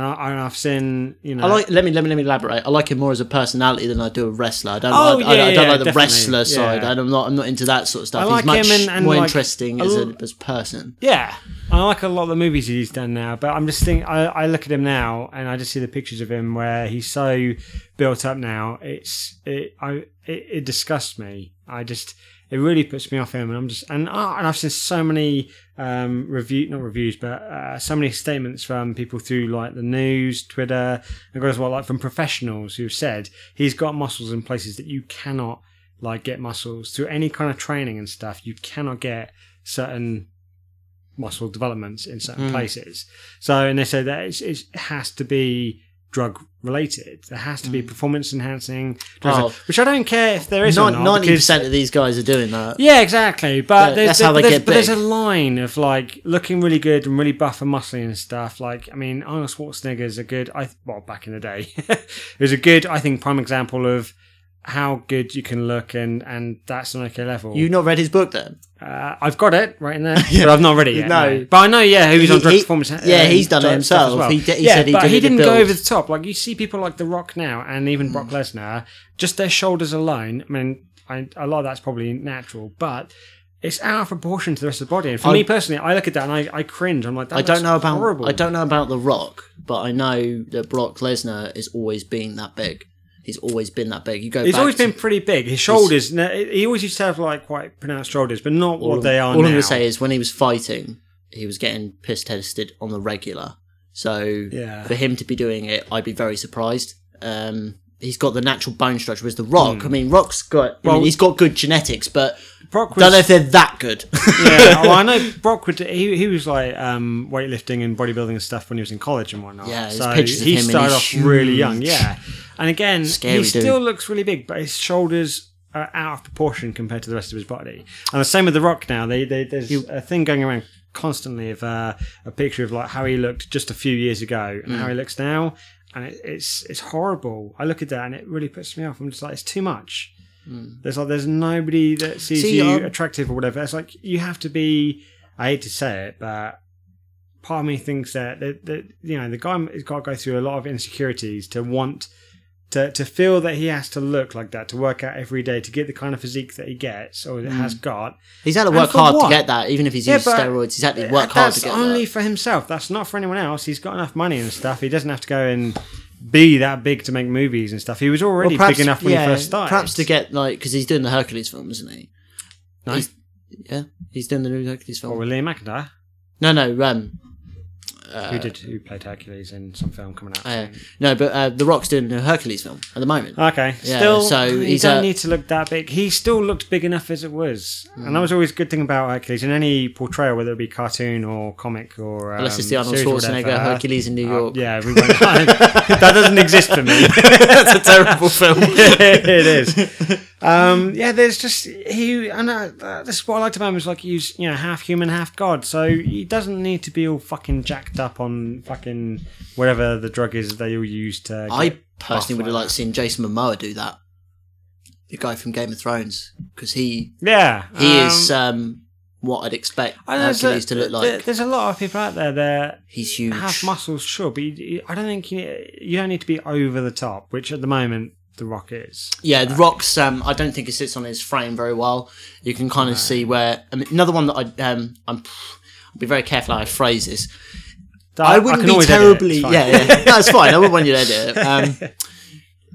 and, I, I've seen you know I like. Let me let me let me elaborate. I like him more as a personality than I do a wrestler. I don't. Oh, like, I, yeah, I don't yeah, like the definitely, wrestler side. yeah. And I'm not. I'm not into that sort of stuff. I like He's much him and- and more like- interesting a as a as a person. yeah. I like a lot of the movies he's done now, but I'm just thinking. I, I look at him now, and I just see the pictures of him where he's so built up now. It's it I it, it disgusts me. I just it really puts me off him, and I'm just and oh, and I've seen so many um review not reviews, but uh, so many statements from people through like the news, Twitter, and as well like from professionals who've said he's got muscles in places that you cannot like get muscles through any kind of training and stuff. You cannot get certain muscle developments in certain Mm. places. So, and they say that it's, it's, it has to be drug related. There has to be performance enhancing, Mm. Oh. which I don't care if there is or not. Ninety percent of these guys are doing that. yeah, exactly. But there's, that's how they there's, get but there's a line of like looking really good and really buff and muscly and stuff. Like, I mean, Arnold Schwarzenegger is a good. I well, back in the day, [LAUGHS] it was a good. I think prime example of how good you can look and and that's an okay level. You've not read his book then? Uh, I've got it right in there, [LAUGHS] but I've not read it yet. No. No. but I know, yeah, who he's He- on drug he- performance. yeah, uh, he's done it himself. well. He d- he, yeah, said he but did he didn't go over the top. Like you see people like The Rock now, and even Brock Lesnar, just their shoulders alone. I mean, I, a lot of that's probably natural, but. It's out of proportion to the rest of the body, and for I- me personally, I look at that and I, I cringe. I'm like, that I don't know about horrible. I don't know about The Rock, but I know that Brock Lesnar has always been that big. He's always been that big. You go. He's always to- been pretty big. His shoulders, he always used to have like quite pronounced shoulders, but not what I'm- they are All now. I'm gonna say is when he was fighting, he was getting piss tested on the regular. So Yeah. for him to be doing it, I'd be very surprised. Um, he's got the natural bone structure. Whereas the Rock, I mean, Rock's got. I. Well- mean, he's got good genetics, but Brock was, don't know if they're that good. [LAUGHS] yeah, [LAUGHS] well, I know Brock would. He, he was like um, weightlifting and bodybuilding and stuff when he was in college and whatnot. Yeah, so he started off really young. Yeah, and again, Scary he dude. still looks really big, but his shoulders are out of proportion compared to the rest of his body. And the same with the Rock now. They, they there's a thing going around constantly of uh, a picture of like how he looked just a few years ago and how Mm. he looks now, and it, it's it's horrible. I look at that and it really puts me off. I'm just like, it's too much. There's like there's nobody that sees See, you um, attractive or whatever. It's like you have to be. I hate to say it, but part of me thinks that that, that you know the guy has got to go through a lot of insecurities to want. To, to feel that he has to look like that to work out every day to get the kind of physique that he gets or that has got He's had to work hard what? to get that, even if he's Yeah, used steroids. He's had to work hard to that's get only that. for himself. That's not for anyone else. He's got enough money and stuff. He doesn't have to go and be that big to make movies and stuff. He was already Well, perhaps- big enough when yeah, he first started. Perhaps to get like because he's doing the Hercules film, isn't he? No. He's- yeah, he's doing the new Hercules film. Or with Liam McIntyre, No, no, um, uh, who did who played Hercules in some film coming out. uh, no, but uh, the Rock's doing the Hercules film at the moment. Okay, Yeah, still, so he he's don't a- need to look that big. He still looked big enough as it was, and Mm. that was always a good thing about Hercules in any portrayal, whether it be cartoon or comic or um, Unless it's the Arnold Schwarzenegger. Hercules in New Uh, York. yeah, we [LAUGHS] [LAUGHS] that doesn't exist for me. [LAUGHS] That's a terrible film. it is. Um, yeah, there's just he. I know uh, this is what I liked about him is like he's you know half human, half god. So he doesn't need to be all fucking jacked up on fucking whatever the drug is they all use to. I personally would have liked seeing Jason Momoa do that. The guy from Game of Thrones, because he. Yeah, he um, is um, what I'd expect Hercules a- to look like. There's a lot of people out there that He's huge. have muscles, sure, but you, you- I don't think you, you don't need to be over the top, which at the moment the Rock is. Yeah, the Rock's. Um, I don't think it sits on his frame very well. You can kind of see where. I mean, another one that I um, I'm. I'll be very careful how I phrase this. I wouldn't can be edit it, terribly. yeah, yeah, [LAUGHS] that's fine. I wouldn't want you to edit it. Um,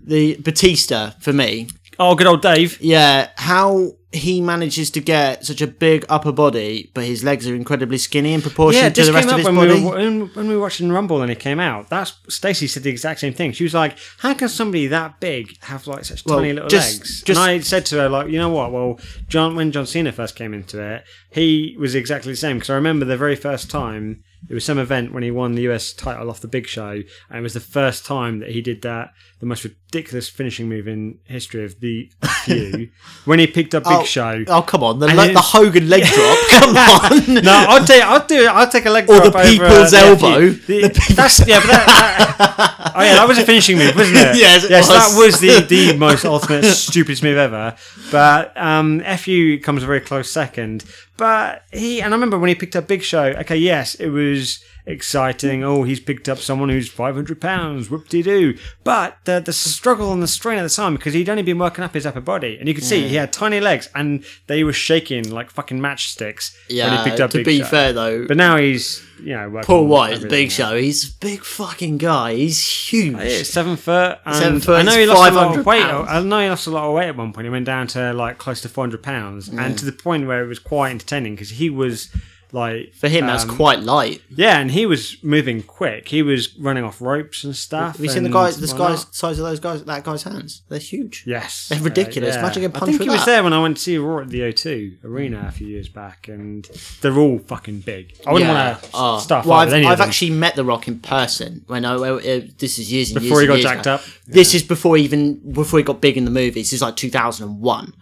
the Batista for me. Oh, good old Dave. Yeah, how he manages to get such a big upper body, but his legs are incredibly skinny in proportion Yeah, to the rest of his when body. we, were, when, we were watching Rumble and he came out. That's Stacey said the exact same thing. She was like, "How can somebody that big have like such Well, tiny little just- legs?" just- and I said to her, "Like, you know what? Well, John when John Cena first came into it, he was exactly the same because I remember the very first time it was some event when he won the US title off the Big Show, and it was the first time that he did that the most ridiculous finishing move in history of the [LAUGHS] few when he picked up Big Oh, Show. Oh come on, the, le- the Hogan leg drop. Come [LAUGHS] on. No, I'll take I'll do it. I'll take a leg drop. Or drop the over, people's uh, elbow. The, that's yeah, but that, that- [LAUGHS] oh yeah, that was a finishing move, wasn't it? [LAUGHS] Yes, it yes, that was. was the the most ultimate stupidest move ever. But um, fu comes a very close second. But he and I remember when he picked up Big Show. Okay, yes, it was exciting. Oh, he's picked up someone who's five hundred pounds. Whoop de doo. But the the struggle and the strain at the time because he'd only been working up his upper body, and you could see he had tiny legs and they were shaking like fucking matchsticks when yeah, he picked up to Big be Show. fair though, But now he's, you know, Paul White, the Big. Show, he's a big fucking guy. He's huge. Yeah, seven foot. And Seven foot, I know he lost a lot of weight. pounds. I know he lost a lot of weight at one point. He went down to like close to four hundred pounds, and to the point where it was quite entertaining because he was like For him, that's um, quite light. yeah, and he was moving quick. He was running off ropes and stuff. Have you seen the guys? The guy's size of those guys. That guy's hands. They're huge. Yes, They're ridiculous. Imagine getting I think he was that. there when I went to see Raw at the O2 Arena a few years back, and they're all fucking big. I wouldn't want to Oh. start Well, I've, with any of I've actually met The Rock in person when I. Uh, uh, this is years and Before years he got jacked up? This is before even before he got big in the movies. This is like 2001.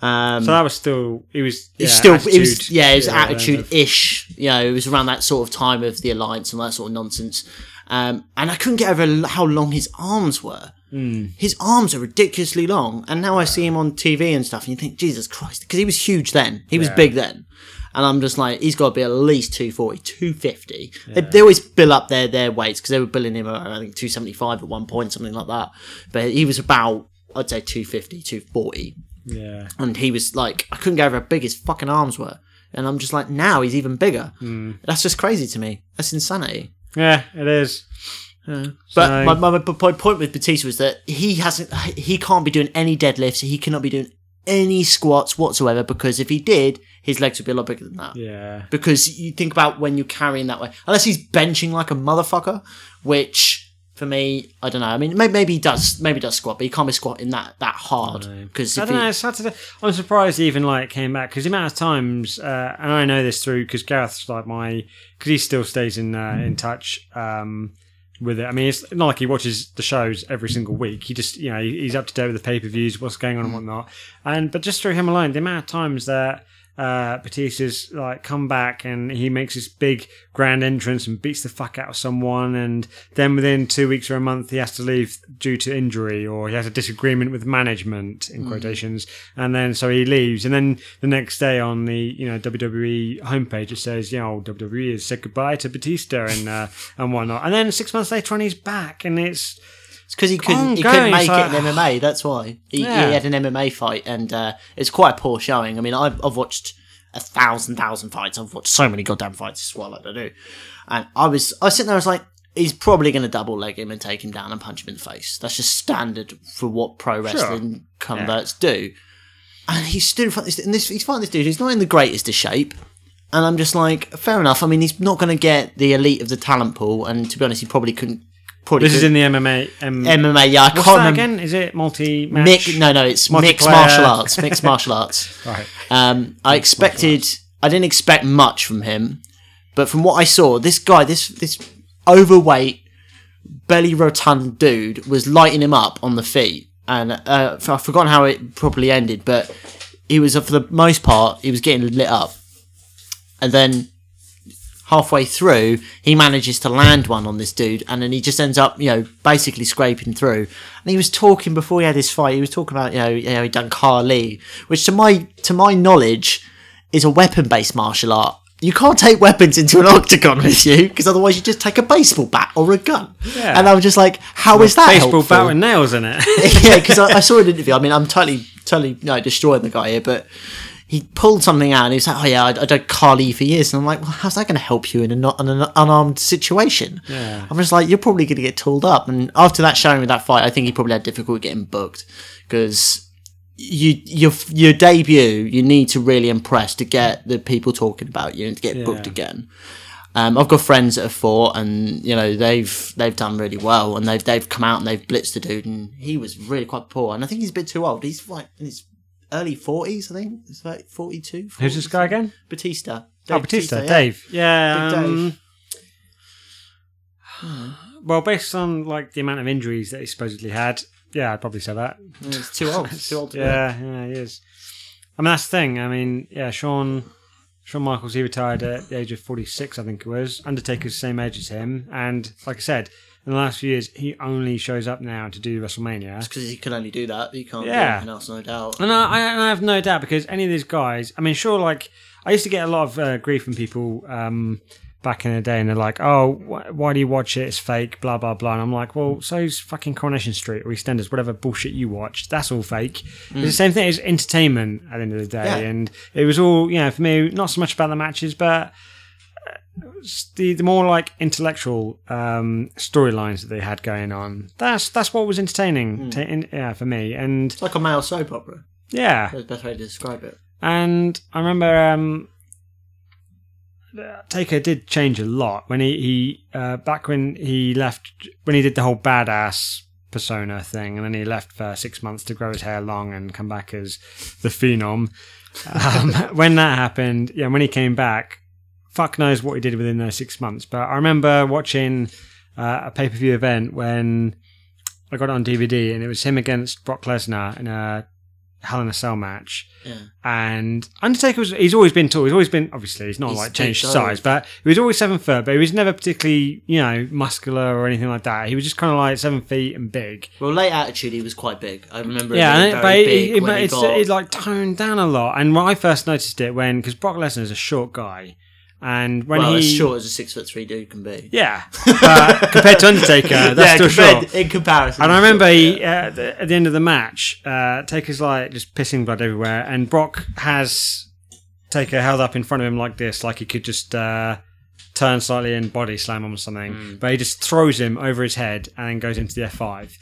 Um, So that was still he was yeah, still it was yeah it was yeah, attitude ish you know it was around that sort of time of the alliance and that sort of nonsense. Um, and I couldn't get over how long his arms were. Hmm. his arms are ridiculously long and now I see him on TV and stuff and you think Jesus Christ because he was huge then. He was Yeah. big then. And I'm just like he's got to be at least 240 250 they, they always bill up their their weights because they were billing him at I think 275 at one point something like that. But he was about I'd say 250 240 Yeah, and he was like, I couldn't get over how big his fucking arms were. And I'm just like, now he's even bigger. Hmm. That's just crazy to me. That's insanity. yeah, it is. But So- my, my, my point with Batista was that he hasn't, he can't be doing any deadlifts. He cannot be doing any squats whatsoever because if he did, his legs would be a lot bigger than that. Yeah, Because you think about when you're carrying that way, unless he's benching like a motherfucker, which for me, I don't know. I mean, maybe, maybe he does, maybe he does squat, but he can't be squatting that that hard because I don't know. It's hard to. I'm surprised he even like came back because the amount of times, uh, and I know this through because Gareth's like my because he still stays in uh, in touch. Um, with it, I mean, it's not like he watches the shows every single week. He just, you know, he's up to date with the pay per views, what's going on and whatnot. And but just through him alone, the amount of times that uh, Batista's like come back and he makes this big grand entrance and beats the fuck out of someone, and then within two weeks or a month he has to leave due to injury or he has a disagreement with management in quotations, and then so he leaves, and then the next day on the you know WWE homepage it says you know WWE has said goodbye to Batista and uh, and whatnot, and then six months later when he's back. And It's because he couldn't he couldn't make so- it in MMA. That's why he, Yeah. he had an MMA fight, and uh, it's quite a poor showing. I mean, I've, I've watched a thousand thousand fights. I've watched so many goddamn fights. It's what I like to do, and I was I was sitting there. I was like, he's probably going to double leg him and take him down and punch him in the face. That's just standard for what pro wrestling converts do. And he stood in front of this, and this he's fighting this dude who's not in the greatest of shape. And I'm just like, fair enough. I mean, he's not going to get the elite of the talent pool, and to be honest, he probably couldn't. Probably this is in the MMA. Um, MMA. Yeah, I what's can't that remember. again? Is it multi? Mix, no, no, it's mixed martial arts. [LAUGHS] Mixed martial arts. Right. Um, I expected, I didn't expect much from him, but from what I saw, this guy, this this overweight, belly rotund dude, was lighting him up on the feet, and uh, I've forgotten how it properly ended, but he was for the most part he was getting lit up, and then halfway through, he manages to land one on this dude, and then he just ends up, you know, basically scraping through. And he was talking before he had his fight. He was talking about, you know, you know he'd done Kali, which to my to my knowledge is a weapon based martial art. You can't take weapons into an octagon with you because otherwise you just take a baseball bat or a gun. Yeah. And I was just like, how is that Baseball helpful? bat with nails in it. [LAUGHS] yeah, because I, I saw an [LAUGHS] interview. I mean, I'm totally, totally, no, destroying the guy here, but he pulled something out and he was like, "Oh yeah, I, I done Kali for years," and I'm like, "Well, how's that going to help you in, a, not- in an unarmed situation?" Yeah. I'm just like, "You're probably going to get tooled up." And after that showing with that fight, I think he probably had difficulty getting booked because you your your debut, you need to really impress to get the people talking about you and to get booked again. Um, I've got friends that have fought, and you know they've they've done really well, and they've they've come out and they've blitzed the dude, and he was really quite poor, and I think he's a bit too old. He's like in his early forties, I think. It's like 42. Who's this guy again? Batista. Oh, Dave Batista, yeah. Dave. Yeah. Um, Dave. Well, based on like the amount of injuries that he supposedly had, yeah, I'd probably say that. Yeah, He's too old. He's [LAUGHS] too old. To. Yeah, yeah, he is. I mean, that's the thing. I mean, yeah, Sean. Shawn Michaels, he retired at the age of 46, I think it was. Undertaker's the same age as him. And like I said, in the last few years, he only shows up now to do WrestleMania. It's because he can only do that. He can't do Yeah. anything else, no doubt. And I, I- I have no doubt because any of these guys, I mean, sure, like, I used to get a lot of uh, grief from people um, back in the day, and they're like, oh, wh- why do you watch it? It's fake, blah, blah, blah. And I'm like, well, so's fucking Coronation Street or EastEnders, whatever bullshit you watched. That's all fake. It's the same thing. It's entertainment at the end of the day. Yeah. And it was all, you know, for me, not so much about the matches, but the, the more like intellectual um, storylines that they had going on. That's that's what was entertaining, ta- in, yeah, for me. And It's like a male soap opera. yeah, That's the best way to describe it. and I remember um, Taker did change a lot when he, he uh, back when he left when he did the whole badass persona thing, and then he left for six months to grow his hair long and come back as the phenom. [LAUGHS] Um, when that happened, yeah, when he came back, fuck knows what he did within those six months. But I remember watching uh, a pay per view event when I got it on DVD, and it was him against Brock Lesnar in a Hell in a Cell match. Yeah. And Undertaker was, he's always been tall. He's always been, obviously, he's not He's like changed size, but he was always seven foot, but he was never particularly, you know, muscular or anything like that. He was just kind of like seven feet and big. Well, late attitude, he was quite big. I remember. Yeah, being it, but it, big it, when he it's, got- it like toned down a lot. And when I first noticed it, when, because Brock Lesnar is a short guy, and when well, he. as short as a six foot three dude can be. Yeah, [LAUGHS] but compared to Undertaker, that's still compared- short. in comparison. And I remember short, he, yeah. uh, at the- at the end of the match, uh, Taker's like just pissing blood everywhere, and Brock has Taker held up in front of him like this, like he could just uh, turn slightly and body slam him or something. Hmm. But he just throws him over his head and goes into the F5.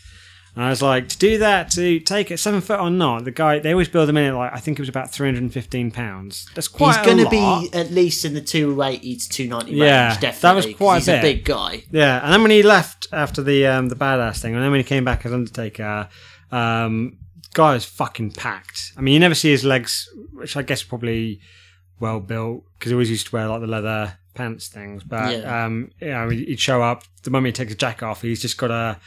And I was like, to do that, to take it seven foot or not, the guy they always build them in at like I think it was about three hundred and fifteen pounds. That's quite He's going to be at least in the 280 to 290 Yeah, range, Definitely, that was quite a He's a bit. big guy. Yeah, and then when he left after the um, the badass thing, and then when he came back as Undertaker, um, guy was fucking packed. I mean, you never see his legs, which I guess probably well built because he always used to wear like the leather pants things. But Yeah. um, know, he'd show up the moment he takes a jacket off, he's just got a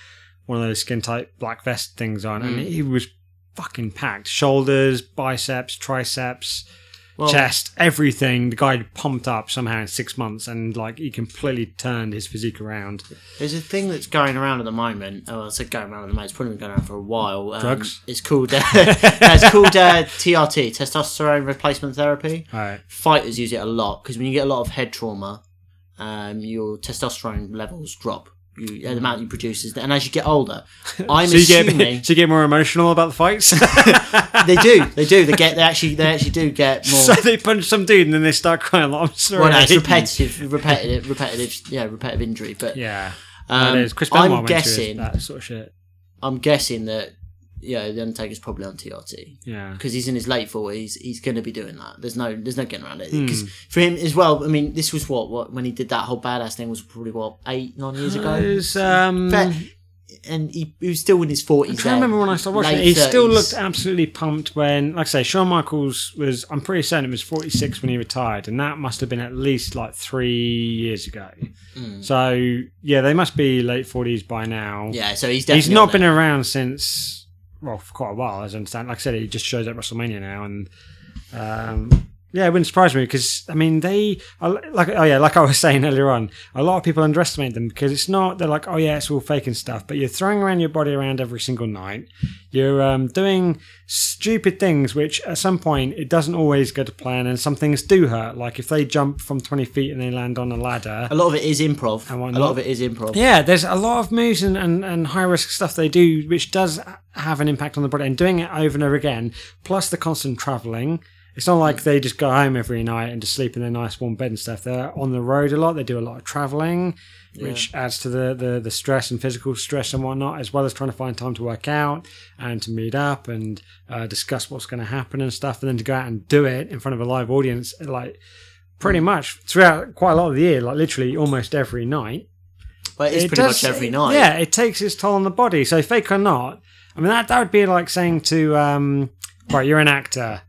one of those skin tight black vest things on, and he was fucking packed. Shoulders, biceps, triceps. Well- chest, everything. The guy pumped up somehow in six months, and like he completely turned his physique around. There's a thing that's going around at the moment. Oh, I said going around at the moment. It's probably been going around for a while. Um, Drugs? It's called. Uh, [LAUGHS] it's called uh, TRT, testosterone replacement therapy. Right. Fighters use it a lot because when you get a lot of head trauma, um, your testosterone levels drop. You, the amount you produce is, and as you get older, [LAUGHS] I'm So you assuming get so you get more emotional about the fights. [LAUGHS] [LAUGHS] they do. They do. They get. They actually. They actually do get more. so they punch some dude and then they start crying. Like, I'm sorry. well, no, it's hit you." repetitive, repetitive, repetitive. Yeah, repetitive injury. But Yeah. um, is. Chris Benoit I'm guessing. that sort of shit. I'm guessing that. Yeah, the Undertaker's probably on TRT. Yeah. because he's in his late forties. He's going to be doing that. There's no, there's no getting around it. Hmm. Because for him as well, I mean, this was what, what when he did that whole badass thing was probably what eight, nine years ago. It was, um, But- and he, he was still in his forties. I can't remember when I started watching it. He still looked absolutely pumped when, like I say, Shawn Michaels was, I'm pretty certain it was 46 when he retired, and that must have been at least like three years ago. Hmm. So, yeah, they must be late 40s by now. Yeah, so he's definitely He's not been around since, well, for quite a while, as I understand. Like I said, he just shows up at WrestleMania now, and um, yeah, it wouldn't surprise me because I mean they are like oh yeah, like I was [LAUGHS] saying earlier on, a lot of people underestimate them because it's not they're like oh yeah, it's all fake and stuff, but you're throwing around your body around every single night. You're um, doing stupid things which at some point it doesn't always go to plan, and some things do hurt. Like if they jump from twenty feet and they land on a ladder, A lot of it is improv. And A lot of it is improv. yeah, there's a lot of moves and, and, and high risk stuff they do, which does have an impact on the body. And doing it over and over again, plus the constant traveling. It's not like they just go home every night and just sleep in their nice warm bed and stuff. They're on the road a lot. They do a lot of traveling, which adds to the, the, the stress and physical stress and whatnot, as well as trying to find time to work out and to meet up and uh, discuss what's going to happen and stuff. And then to go out and do it in front of a live audience, like pretty much throughout quite a lot of the year, like literally almost every night. But it's It pretty does- much every night. Yeah, it takes its toll on the body. So fake or not, I mean that that would be like saying to um, right, you're an actor.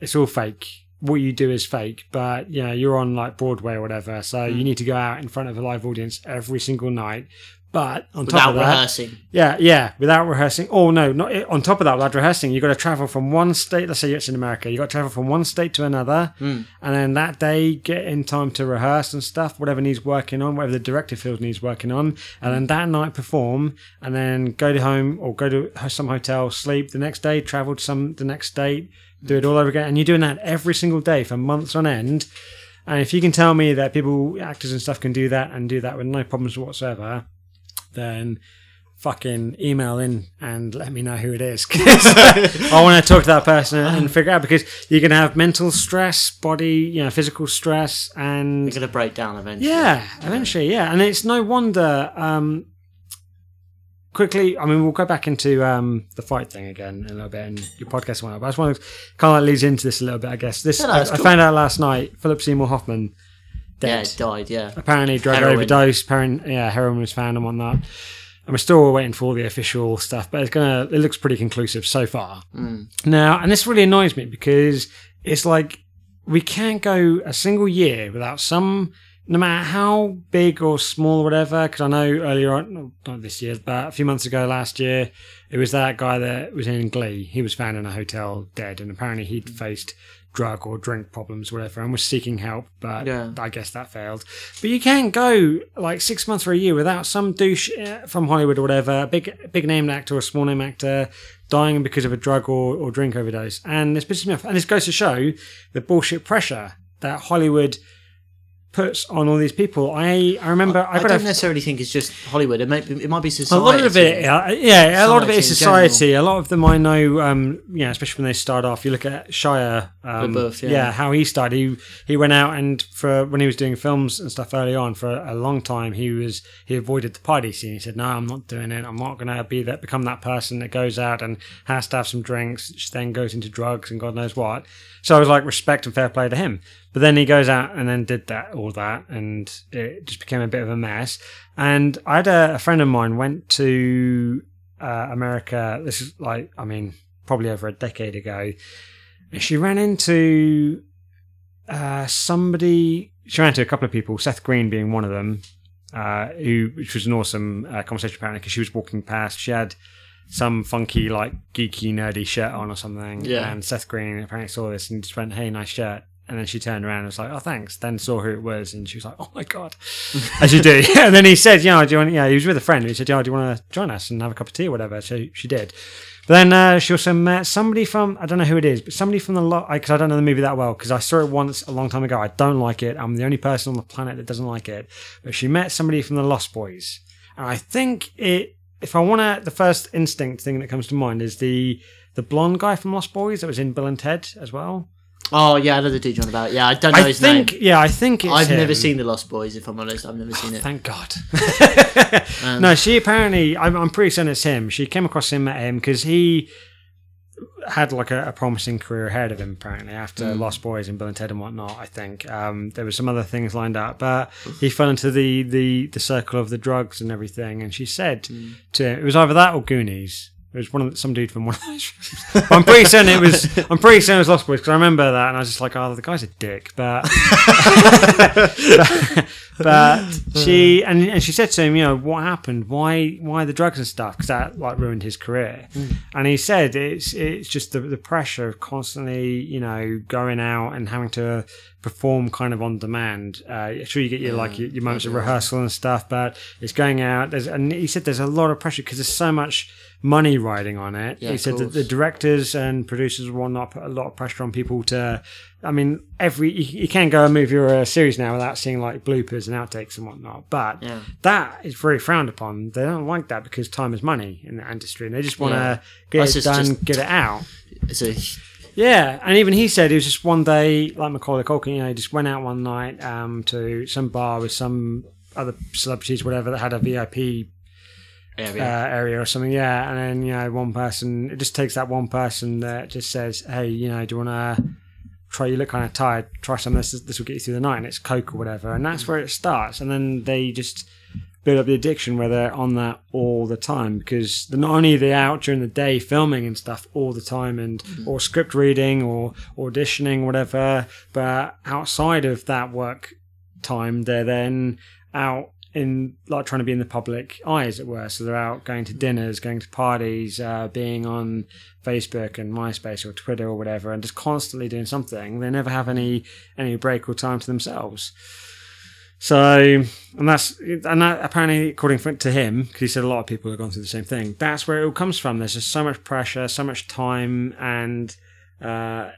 It's all fake. What you do is fake, but you know you're on like Broadway or whatever. So Hmm. you need to go out in front of a live audience every single night. But on top Without of that, rehearsing. yeah, yeah, without rehearsing. Oh no, not on top of that, without rehearsing, you've got to travel from one state. Let's say it's in America, you've got to travel from one state to another, Hmm. and then that day get in time to rehearse and stuff, whatever needs working on, whatever the director feels needs working on, and then that night perform, and then go to home or go to some hotel, sleep. The next day, travel to some the next state, do it all over again, and you're doing that every single day for months on end. And if you can tell me that people, actors and stuff, can do that and do that with no problems whatsoever, then fucking email in and let me know who it is. [LAUGHS] [LAUGHS] I want to talk to that person and figure out because you're going to have mental stress, body, you know, physical stress, and It's going to break down eventually. yeah, eventually, yeah. And it's no wonder. Um, quickly, I mean, we'll go back into um, the fight thing again in a little bit and your podcast whatnot. But I just want to kind of leads into this a little bit, I guess. This Yeah, no, I, that's I found out last night. Philip Seymour Hoffman dead it died, yeah. apparently drug Heroin. overdose. Apparently, yeah, heroin was found and whatnot. And we're still waiting for all the official stuff, but it's gonna. It looks pretty conclusive so far. Mm. Now, and this really annoys me because it's like we can't go a single year without some, no matter how big or small or whatever. Because I know earlier on, not this year, but a few months ago last year, it was that guy that was in Glee. He was found in a hotel dead, and apparently he'd faced drug or drink problems, whatever, and was seeking help. But Yeah. I guess that failed. But you can't go like six months or a year without some douche uh, from Hollywood or whatever, a big big name actor or small name actor dying because of a drug or, or drink overdose. And this pisses me off. And this goes to show the bullshit pressure that Hollywood puts on all these people. I I remember I, I don't necessarily think it's just Hollywood. It might be, it might be society. a lot of it, yeah, yeah, a lot of it is Society. A lot of them I know, um, you know, especially when they start off. You look at Shia, um, LaBeouf, yeah. how he started. He he went out and for when he was doing films and stuff early on for a long time, he was he avoided the party scene. He said, "No, I'm not doing it. I'm not going to be that become that person that goes out and has to have some drinks, then goes into drugs and God knows what." So I was like, respect and fair play to him. But then he goes out and then did that all that, and it just became a bit of a mess. And I had a, a friend of mine went to uh, America. This is like, I mean, probably over a decade ago. And she ran into uh, somebody. She ran into a couple of people, Seth Green being one of them, uh, who which was an awesome uh, conversation apparently because she was walking past. She had some funky like geeky nerdy shirt on or something. Yeah. And Seth Green apparently saw this and just went, "Hey, nice shirt." And then she turned around and was like, "Oh, thanks." Then saw who it was, and she was like, "Oh my god," [LAUGHS] as you do. [LAUGHS] and then he said, "Yeah, do you want?" Yeah, he was with a friend. He said, "Yeah, do you want to join us and have a cup of tea or whatever?" So she did. But then uh, she also met somebody from I don't know who it is, but somebody from the lot because I don't know the movie that well because I saw it once a long time ago. I don't like it. I'm the only person on the planet that doesn't like it. But she met somebody from the Lost Boys, and I think it. If I want to, the first instinct thing that comes to mind is the the blonde guy from Lost Boys that was in Bill and Ted as well. Oh yeah, I know the dude you're on about. Yeah, I don't know I his think, name. yeah, I think it's I've him. never seen the Lost Boys. If I'm honest, I've never seen it. Thank God. [LAUGHS] Um, no, she apparently, I'm, I'm pretty certain it's him. She came across him, at him because he had like a, a promising career ahead of him. Apparently, after Hmm. Lost Boys and Bill and Ted and whatnot, I think um, there were some other things lined up, but he fell into the the the circle of the drugs and everything. And she said Hmm. to him, it was either that or Goonies. It was one of the, some dude from one of those. But [LAUGHS] I'm pretty certain it was. I'm pretty certain it was Lost Boys because I remember that, and I was just like, "Oh, the guy's a dick." But [LAUGHS] but she and, and she said to him, you know, what happened? Why why the drugs and stuff? Because that like ruined his career. And he said it's it's just the, the pressure of constantly, you know, going out and having to perform kind of on demand. Uh, sure, you get your like your, your moments of rehearsal and stuff, but it's going out. There's and he said there's a lot of pressure because there's so much money riding on it. Yeah, he said that the directors and producers and whatnot put a lot of pressure on people to. I mean, every you, you can't go a movie or a series now without seeing like bloopers and outtakes and whatnot. But Yeah. that is very frowned upon. They don't like that because time is money in the industry, and they just want to Yeah. get it done, just- get it out. It's a Yeah, and even he said it was just one day, like Macaulay Culkin, you know, he just went out one night um, to some bar with some other celebrities, whatever, that had a VIP uh, area. area or something. Yeah, and then you know, one person, it just takes that one person that just says, "Hey, you know, do you want to try? You look kind of tired. Try some of this. This will get you through the night." And it's Coke or whatever, and that's where it starts. And then they just build up the addiction where they're on that all the time because they're not only are they out during the day filming and stuff all the time and or script reading or auditioning whatever but outside of that work time they're then out in like trying to be in the public eye as it were so they're out going to dinners going to parties uh, being on facebook and myspace or twitter or whatever and just constantly doing something they never have any any break or time to themselves so, and that's and that apparently, according to him, because he said a lot of people have gone through the same thing. That's where it all comes from. There's just so much pressure, so much time, and uh,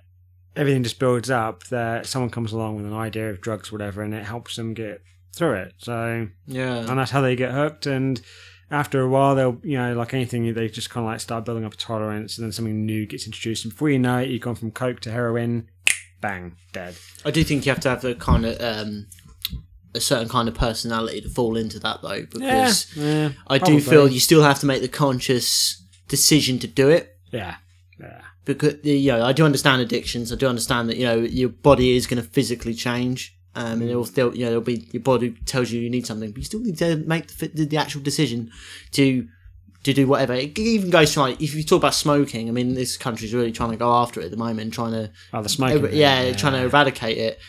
everything just builds up that someone comes along with an idea of drugs, whatever, and it helps them get through it. So, yeah. and that's how they get hooked. And after a while, they'll, you know, like anything, they just kind of like start building up a tolerance, and then something new gets introduced. And before you know it, you've gone from coke to heroin, bang, dead. I do think you have to have a kind of um, a certain kind of personality to fall into that though, because yeah, I do feel you still have to make the conscious decision to do it. yeah, yeah. Because you know, I do understand addictions. I do understand that you know your body is going to physically change, um, and it'll still you know it'll be your body tells you you need something, but you still need to make the, the, actual decision to to do whatever. It even goes to like if you talk about smoking. I mean, this country's really trying to go after it at the moment, trying to Oh, the smoking. Thing, yeah, trying to eradicate it.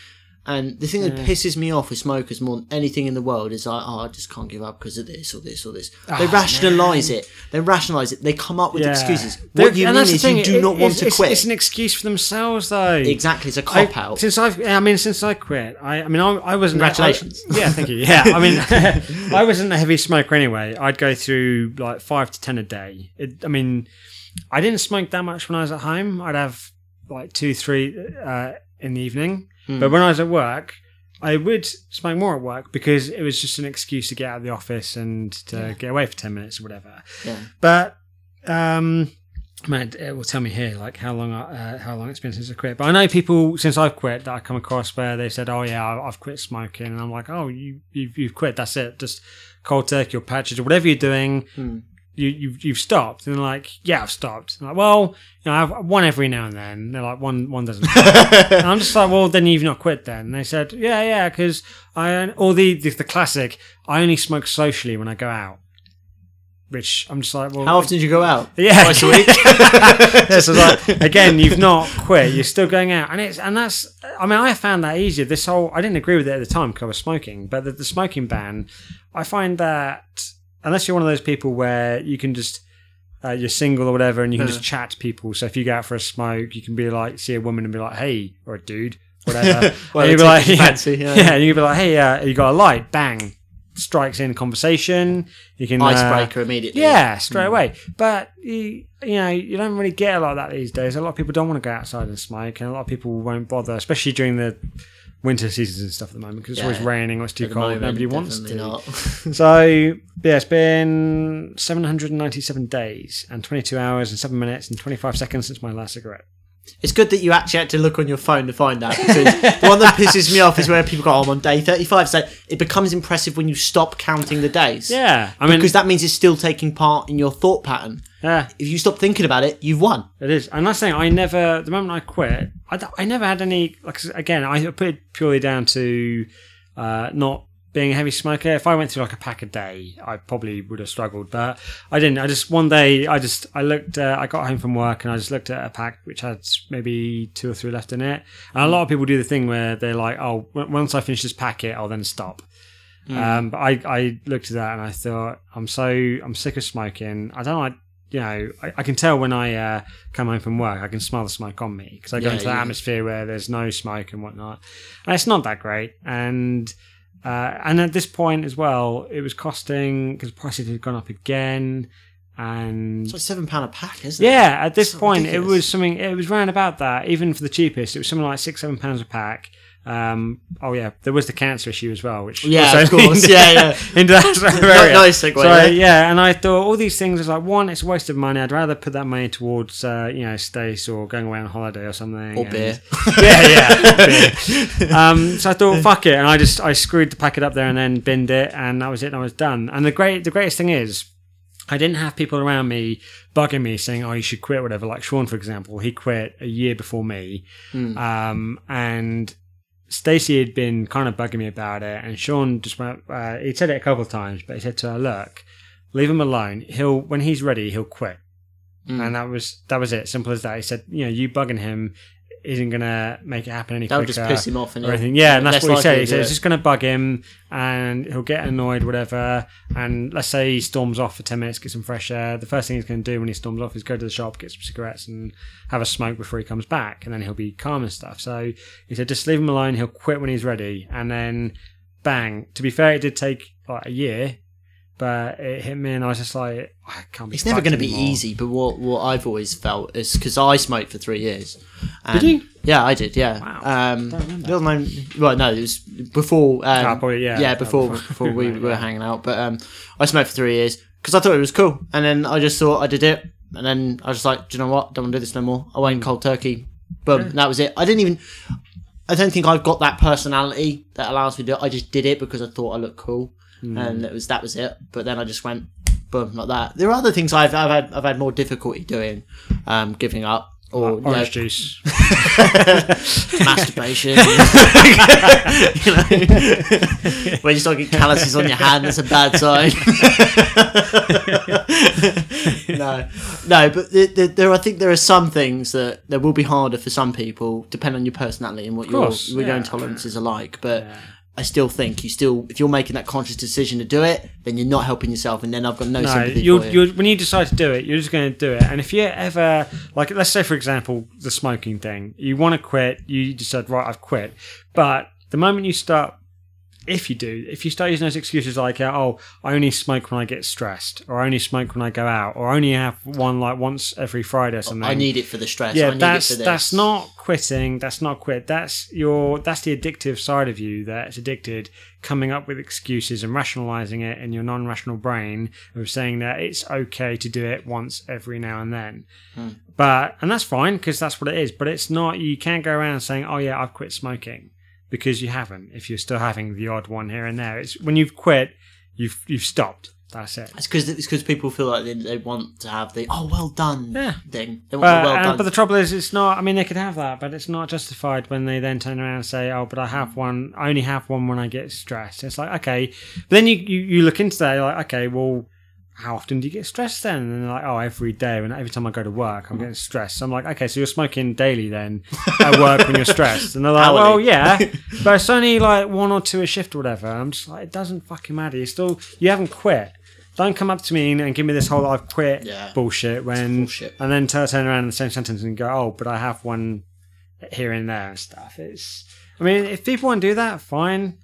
And the thing that Yeah. pisses me off with smokers more than anything in the world is like, oh, I just can't give up because of this or this or this. They Oh, rationalise it. They rationalise it. They come up with Yeah. excuses. They're- What you mean is thing, you do it- not want to quit. It's an excuse for themselves, though. exactly, it's a cop out. Since I've, I mean, since I quit, I, I mean, I, I wasn't. Congratulations. I- [LAUGHS] yeah, thank you. Yeah, I mean, [LAUGHS] [LAUGHS] I wasn't a heavy smoker anyway. I'd go through like five to ten a day. It, I mean, I didn't smoke that much when I was at home. I'd have like two, three uh, in the evening. Hmm. But when I was at work, I would smoke more at work because it was just an excuse to get out of the office and to Yeah. get away for ten minutes or whatever. yeah. But um, man, it will tell me here like how long I- uh, how long it's been since I quit. But I know people since I've quit that I come across where they said, "Oh yeah, I- I've quit smoking," and I'm like, "Oh, you you've, you've quit? That's it? Just cold turkey or patches or whatever you're doing." Hmm. You, you've, you've stopped and they're like yeah I've stopped I'm like well you know I've one every now and then they're like one one doesn't [LAUGHS] and I'm just like well then you've not quit then and they said yeah yeah because I or the, the the classic I only smoke socially when I go out which I'm just like well How often do you go out? [LAUGHS] yeah, Twice a week? [LAUGHS] yeah, so like again, you've not quit. You're still going out, and it's and that's. I mean, I found that easier. This whole I didn't agree with it at the time because I was smoking, but the, the smoking ban, I find that unless you're one of those people where you can just uh, you're single or whatever, and you can just chat to people. So if you go out for a smoke, you can be like, see a woman and be like, "Hey," or a dude, whatever. [LAUGHS] Well, and you'd be like, [LAUGHS] yeah, fancy, yeah. yeah, and you can be like, "Hey, uh, you got a light?" Bang, strikes in conversation. You can uh, Icebreaker immediately. yeah, straight away. But you, you know, you don't really get a lot of that these days. A lot of people don't want to go outside and smoke, and a lot of people won't bother, especially during the winter seasons and stuff at the moment because it's always Yeah. raining or it's too At the cold. moment, Nobody wants to. definitely not. [LAUGHS] [LAUGHS] So yeah, it's been 797 days and 22 hours and seven minutes and 25 seconds since my last cigarette. It's good that you actually had to look on your phone to find that. Because the one that pisses me off is where people go, oh, I'm on day 35. So it becomes impressive when you stop counting the days. Yeah, I mean, Because that means it's still taking part in your thought pattern. yeah, If you stop thinking about it, you've won. it is. And that's the thing. I never, the moment I quit, I, I never had any. Like again, I put it purely down to uh, not being a heavy smoker. If I went through like a pack a day, I probably would have struggled. But I didn't. I just one day, I just I looked. Uh, I got home from work and I just looked at a pack which had maybe two or three left in it. And a lot of people do the thing where they're like, "Oh, w- once I finish this packet, I'll then stop." Um, but I, I looked at that and I thought, I'm so I'm sick of smoking. I don't like, you know, I, I can tell when I uh, come home from work, I can smell the smoke on me because I go Yeah, into that yeah. atmosphere where there's no smoke and whatnot. And it's not that great. And uh, and at this point as well, it was costing because prices had gone up again. And It's like £7 a pack, isn't it? yeah, at this point, ridiculous. it was something. It was round about that. Even for the cheapest, it was something like six, seven pounds a pack. Um, oh yeah, there was the cancer issue as well, which Yeah, of course. [LAUGHS] Yeah, yeah. [LAUGHS] into that sort of area. no segue So there. yeah, and I thought all these things was like one, it's a waste of money. I'd rather put that money towards uh, you know Stace or going away on holiday or something. Or and- beer. [LAUGHS] yeah, yeah. beer. Um, so I thought, fuck it, and I just I screwed the packet up there and then binned it, and that was it. And I was done. And the great, the greatest thing is, I didn't have people around me bugging me saying, "Oh, you should quit," whatever. Like Sean, for example, he quit a year before me, um, and Stacey had been kind of bugging me about it, and Sean just went. Uh, he said it a couple of times, but he said to her, "Look, leave him alone. He'll when he's ready, he'll quit." And that was that was it. Simple as that. He said, "You know, you bugging him isn't gonna make it happen any That would quicker." just piss him off. And or anything. Yeah, and that's what he said. He said it's just going to bug him, and he'll get annoyed, whatever. And let's say he storms off for ten minutes, get some fresh air. The first thing he's going to do when he storms off is go to the shop, get some cigarettes, and have a smoke before he comes back, and then he'll be calm and stuff. So he said, just leave him alone. He'll quit when he's ready, and then bang. To be fair, it did take like a year. But it hit me, and I was just like, I can't be. It's never going to be easy, but what what I've always felt is because I smoked for three years. And Did you? Yeah, I did. Yeah. Wow. Um, Don't remember. little known, well, no, it was before. Um, Ah, probably, yeah. Yeah, Ah, before before- before we [LAUGHS] were hanging out. But um, I smoked for three years because I thought it was cool, and then I just thought I did it, and then I was just like, do you know what? Don't want to do this no more. I went cold turkey. Boom. That was it. I didn't even. I don't think I've got that personality that allows me to. do it. I just did it because I thought I looked cool, and it was that was it. But then I just went boom like that. There are other things I've I've had I've had more difficulty doing, um, giving up or know, Orange juice. [LAUGHS] masturbation. you [LAUGHS] know, [LAUGHS] when you start getting calluses on your hand, that's a bad sign. no, no, but the, the, there, I think there are some things that that will be harder for some people, depending on your personality and what your course, your yeah. own tolerances are like. But I still think you still, if you're making that conscious decision to do it, then you're not helping yourself, and then I've got no, No, sympathy you're, for you. you're, when you decide to do it, you're just going to do it. And if you ever, like, let's say, for example, the smoking thing, you want to quit, you decide, right, I've quit. But the moment you start, if you do, if you start using those excuses like, uh, oh, I only smoke when I get stressed, or I only smoke when I go out, or I only have one like once every Friday or something. I need it for the stress. I yeah, need that's it for this. that's not quitting. That's not quit. That's your that's the addictive side of you that's addicted, coming up with excuses and rationalizing it in your non-rational brain of saying that it's okay to do it once every now and then. But and that's fine because that's what it is. But it's not. You can't go around saying, "Oh yeah, I've quit smoking," because you haven't. If you're still having the odd one here and there, it's when you've quit, you've you've stopped. That's it. It's because it's because people feel like they, they want to have the oh well done Yeah. thing. They want But, the well and- done. but the trouble is, it's not. I mean, they could have that, but it's not justified when they then turn around and say, "Oh, but I have mm. one. I only have one when I get stressed." It's like, okay, but then you you, you look into that, you're like, okay, well, how often do you get stressed then? And they're like, oh, every day. And every time I go to work, I'm mm. getting stressed. So I'm like, okay, so you're smoking daily then at work when you're stressed. And they're [LAUGHS] like, Hourly. well, yeah, [LAUGHS] but it's only like one or two a shift or whatever. I'm just like, it doesn't fucking matter. You still, you haven't quit. don't come up to me and, and give me this whole "I've quit" Yeah. bullshit when, bullshit. and then turn turn around in the same sentence and go, "Oh, but I have one here and there and stuff." It's, I mean, if people want to do that, fine.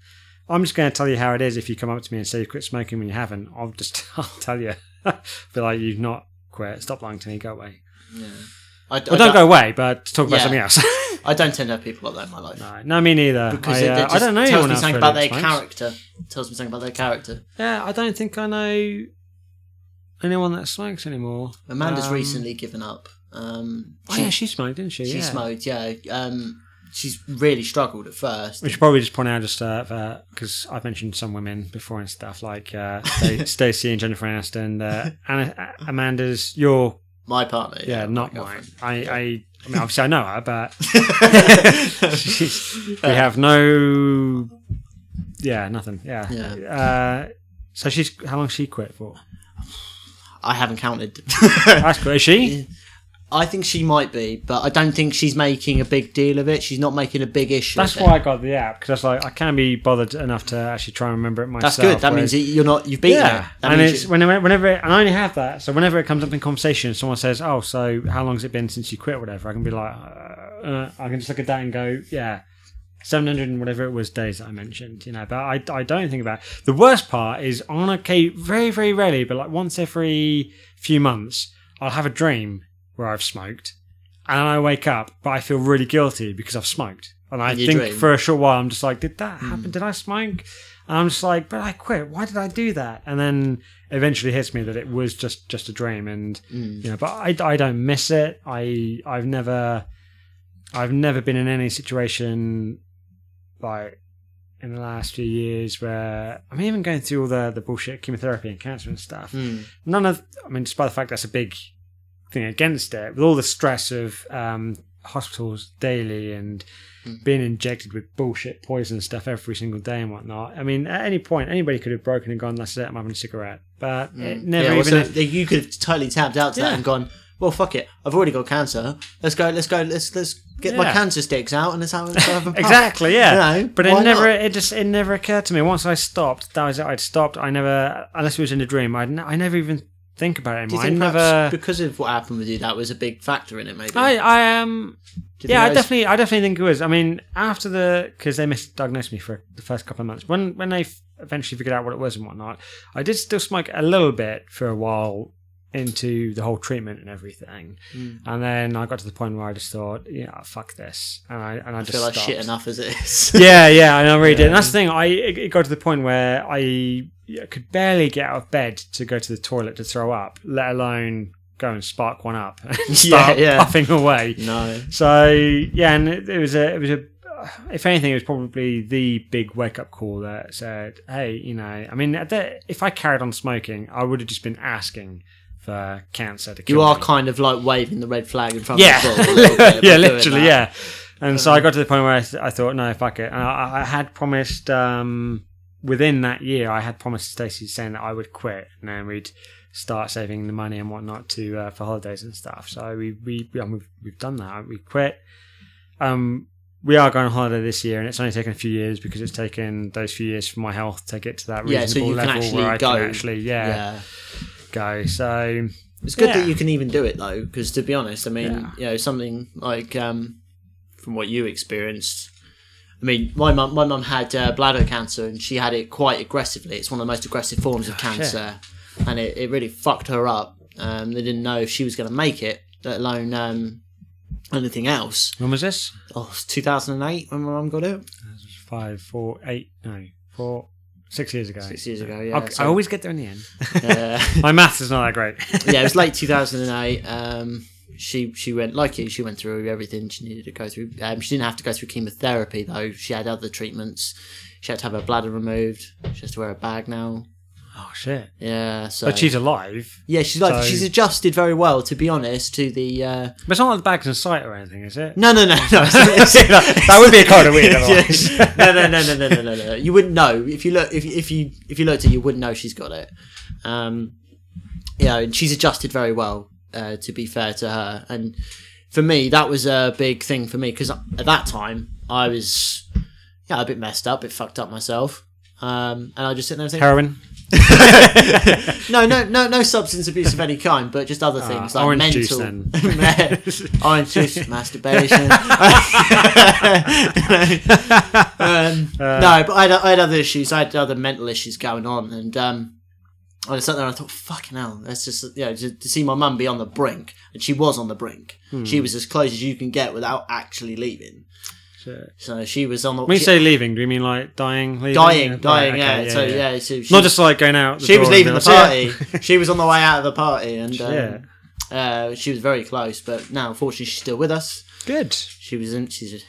I'm just going to tell you how it is. If you come up to me and say you quit smoking when you haven't, I'll just [LAUGHS] I'll tell you, [LAUGHS] be like, "You've not quit. Stop lying to me. Go away." I, I Well, don't go away, but talk about Yeah. something else. [LAUGHS] I don't tend to have people like that in my life. no, no, me neither. Because I, it, uh, I don't know tells me something really about their character. Tells me something about their character. Yeah, I don't think I know anyone that smokes anymore. Amanda's Um, recently given up. Um, Oh, yeah, she smoked, didn't she? she yeah. smoked, yeah. Um, she's really struggled at first. We should probably just point out just uh, because I've mentioned some women before and stuff like uh, Sta- [LAUGHS] Stacey and Jennifer Aniston. Uh, Anna, uh, Amanda's your My partner, yeah, yeah, not mine. I, I I mean obviously I know her, but she's- [LAUGHS] [LAUGHS] we have no yeah nothing yeah. Yeah. Uh, so she's how long she quit for? I haven't counted. That's good. Is she? I think she might be, but I don't think she's making a big deal of it. She's not making a big issue. That's why I got the app because I was like I can't be bothered enough to actually try and remember it myself. That's good. That whereas- means you're not. You've beaten yeah, it. That and it's you- whenever, whenever it, and I only have that. So whenever it comes up in conversation, someone says, "Oh, so how long has it been since you quit?" or whatever, I can be like, uh, uh, I can just look at that and go, "Yeah, seven hundred and whatever it was days that I mentioned." You know, but I, I don't think about it. the worst part is on a okay, very very rarely, but like once every few months, I'll have a dream where I've smoked, and I wake up, but I feel really guilty because I've smoked. And I In think for a short while, I'm just like, did that happen? Did I smoke? And I'm just like, but I quit. Why did I do that? And then eventually hits me that it was just just a dream, and Mm. you know, but I, I don't miss it. I I've never I've never been in any situation like in the last few years where I'm even going through all the the bullshit chemotherapy and cancer and stuff. Mm. None of I mean, despite the fact that's a big thing against it, with all the stress of um, hospitals daily and Mm. being injected with bullshit poison stuff every single day and whatnot. I mean, at any point, anybody could have broken and gone, "That's it, I'm having a cigarette." But it never Mm. yeah, even. so you could have totally tapped out to Yeah. that and gone. Well, fuck it. I've already got cancer. Let's go. Let's go. Let's let's get my cancer sticks out and let's have, let's have a [LAUGHS] puff. Exactly, yeah. You know, but it never, not? it just, it never occurred to me. Once I stopped, that was it. I'd stopped. I never, unless it was in a dream, I'd, I never even think about it anymore. I never. because of what happened with you, that was a big factor in it? Maybe. I, I am. Do yeah, I definitely, I definitely think it was. I mean, after the because they misdiagnosed me for the first couple of months. When when they f- eventually figured out what it was and whatnot, I did still smoke a little bit for a while into the whole treatment and everything, Mm. and then I got to the point where I just thought, yeah, fuck this, and I and I, I just feel like stopped. shit enough as it is. yeah, yeah, I know, really did. And that's [LAUGHS] the thing. I it got to the point where I yeah, could barely get out of bed to go to the toilet to throw up, let alone go and spark one up [LAUGHS] and start yeah. puffing away. no. So yeah, and it, it was a it was a if anything, it was probably the big wake up call that said, "Hey, you know, I mean, if I carried on smoking, I would have just been asking for cancer to kill You are me." kind of like waving the red flag in front yeah, of the ball. a little bit yeah, [LAUGHS] literally, yeah. And so I got to the point where I, th- I thought, no, fuck it. And I, I had promised um, within that year, I had promised Stacey saying that I would quit, and then we'd start saving the money and whatnot to uh, for holidays and stuff. So we we um, we've, we've done that. We quit. Um, we are going on holiday this year, and it's only taken a few years because it's taken those few years for my health to get to that reasonable Yeah, so you can level actually where I go. can actually, yeah, Yeah. go. So It's good Yeah. that you can even do it though, because to be honest, I mean, you know, something like um, from what you experienced. I mean, my mum, my mum had uh, bladder cancer, and she had it quite aggressively. It's one of the most aggressive forms of Oh, cancer, and it, it really fucked her up. Um, they didn't know if she was going to make it, let alone um, anything else. when was this? Oh, it's 2008 when my mum got it. Five, four, eight, no, four, six years ago. Six years ago, yeah. So- I always get there in the end. Uh, [LAUGHS] My maths is not that great. yeah, it was late 2008. Um, she she went like you. She went through everything she needed to go through. Um, she didn't have to go through chemotherapy though. She had other treatments. She had to have her bladder removed. She has to wear a bag now. oh shit! Yeah, so But she's alive. yeah, she's like so- she's adjusted very well to be honest to the. Uh, But it's not like the bag's in sight or anything, is it? no, no, no, no. [LAUGHS] [LAUGHS] [LAUGHS] that would be a kind of weird. Otherwise. No, no, no, no, no, no, no, no. You wouldn't know if you look if if you if you looked at it, you wouldn't know she's got it. Um, yeah, and she's adjusted very well. Uh, to be fair to her, and for me, that was a big thing for me because at that time I was yeah a bit messed up, a bit fucked up myself. Um, and I just sit there and think, Heroin. [LAUGHS] no, no, no, no substance abuse of any kind, but just other things like Ah, orange mental, juice then. [LAUGHS] orange juice, [LAUGHS] masturbation. um, no, but I had, I had other issues. I had other mental issues going on, and um, I just sat there and I thought, "Fucking hell!" That's just you know to, to see my mum be on the brink, and she was on the brink. Hmm. She was as close as you can get without actually leaving. Shit. So she was on the When you she- say leaving, do you mean like dying? Leaving? dying, Yeah, dying. right, yeah. okay, So yeah, so she, Not just like going out. The she was leaving the party. she was on the way out of the party, and Yeah. um, uh, she was very close. But now, unfortunately, she's still with us. Good. She was in. She's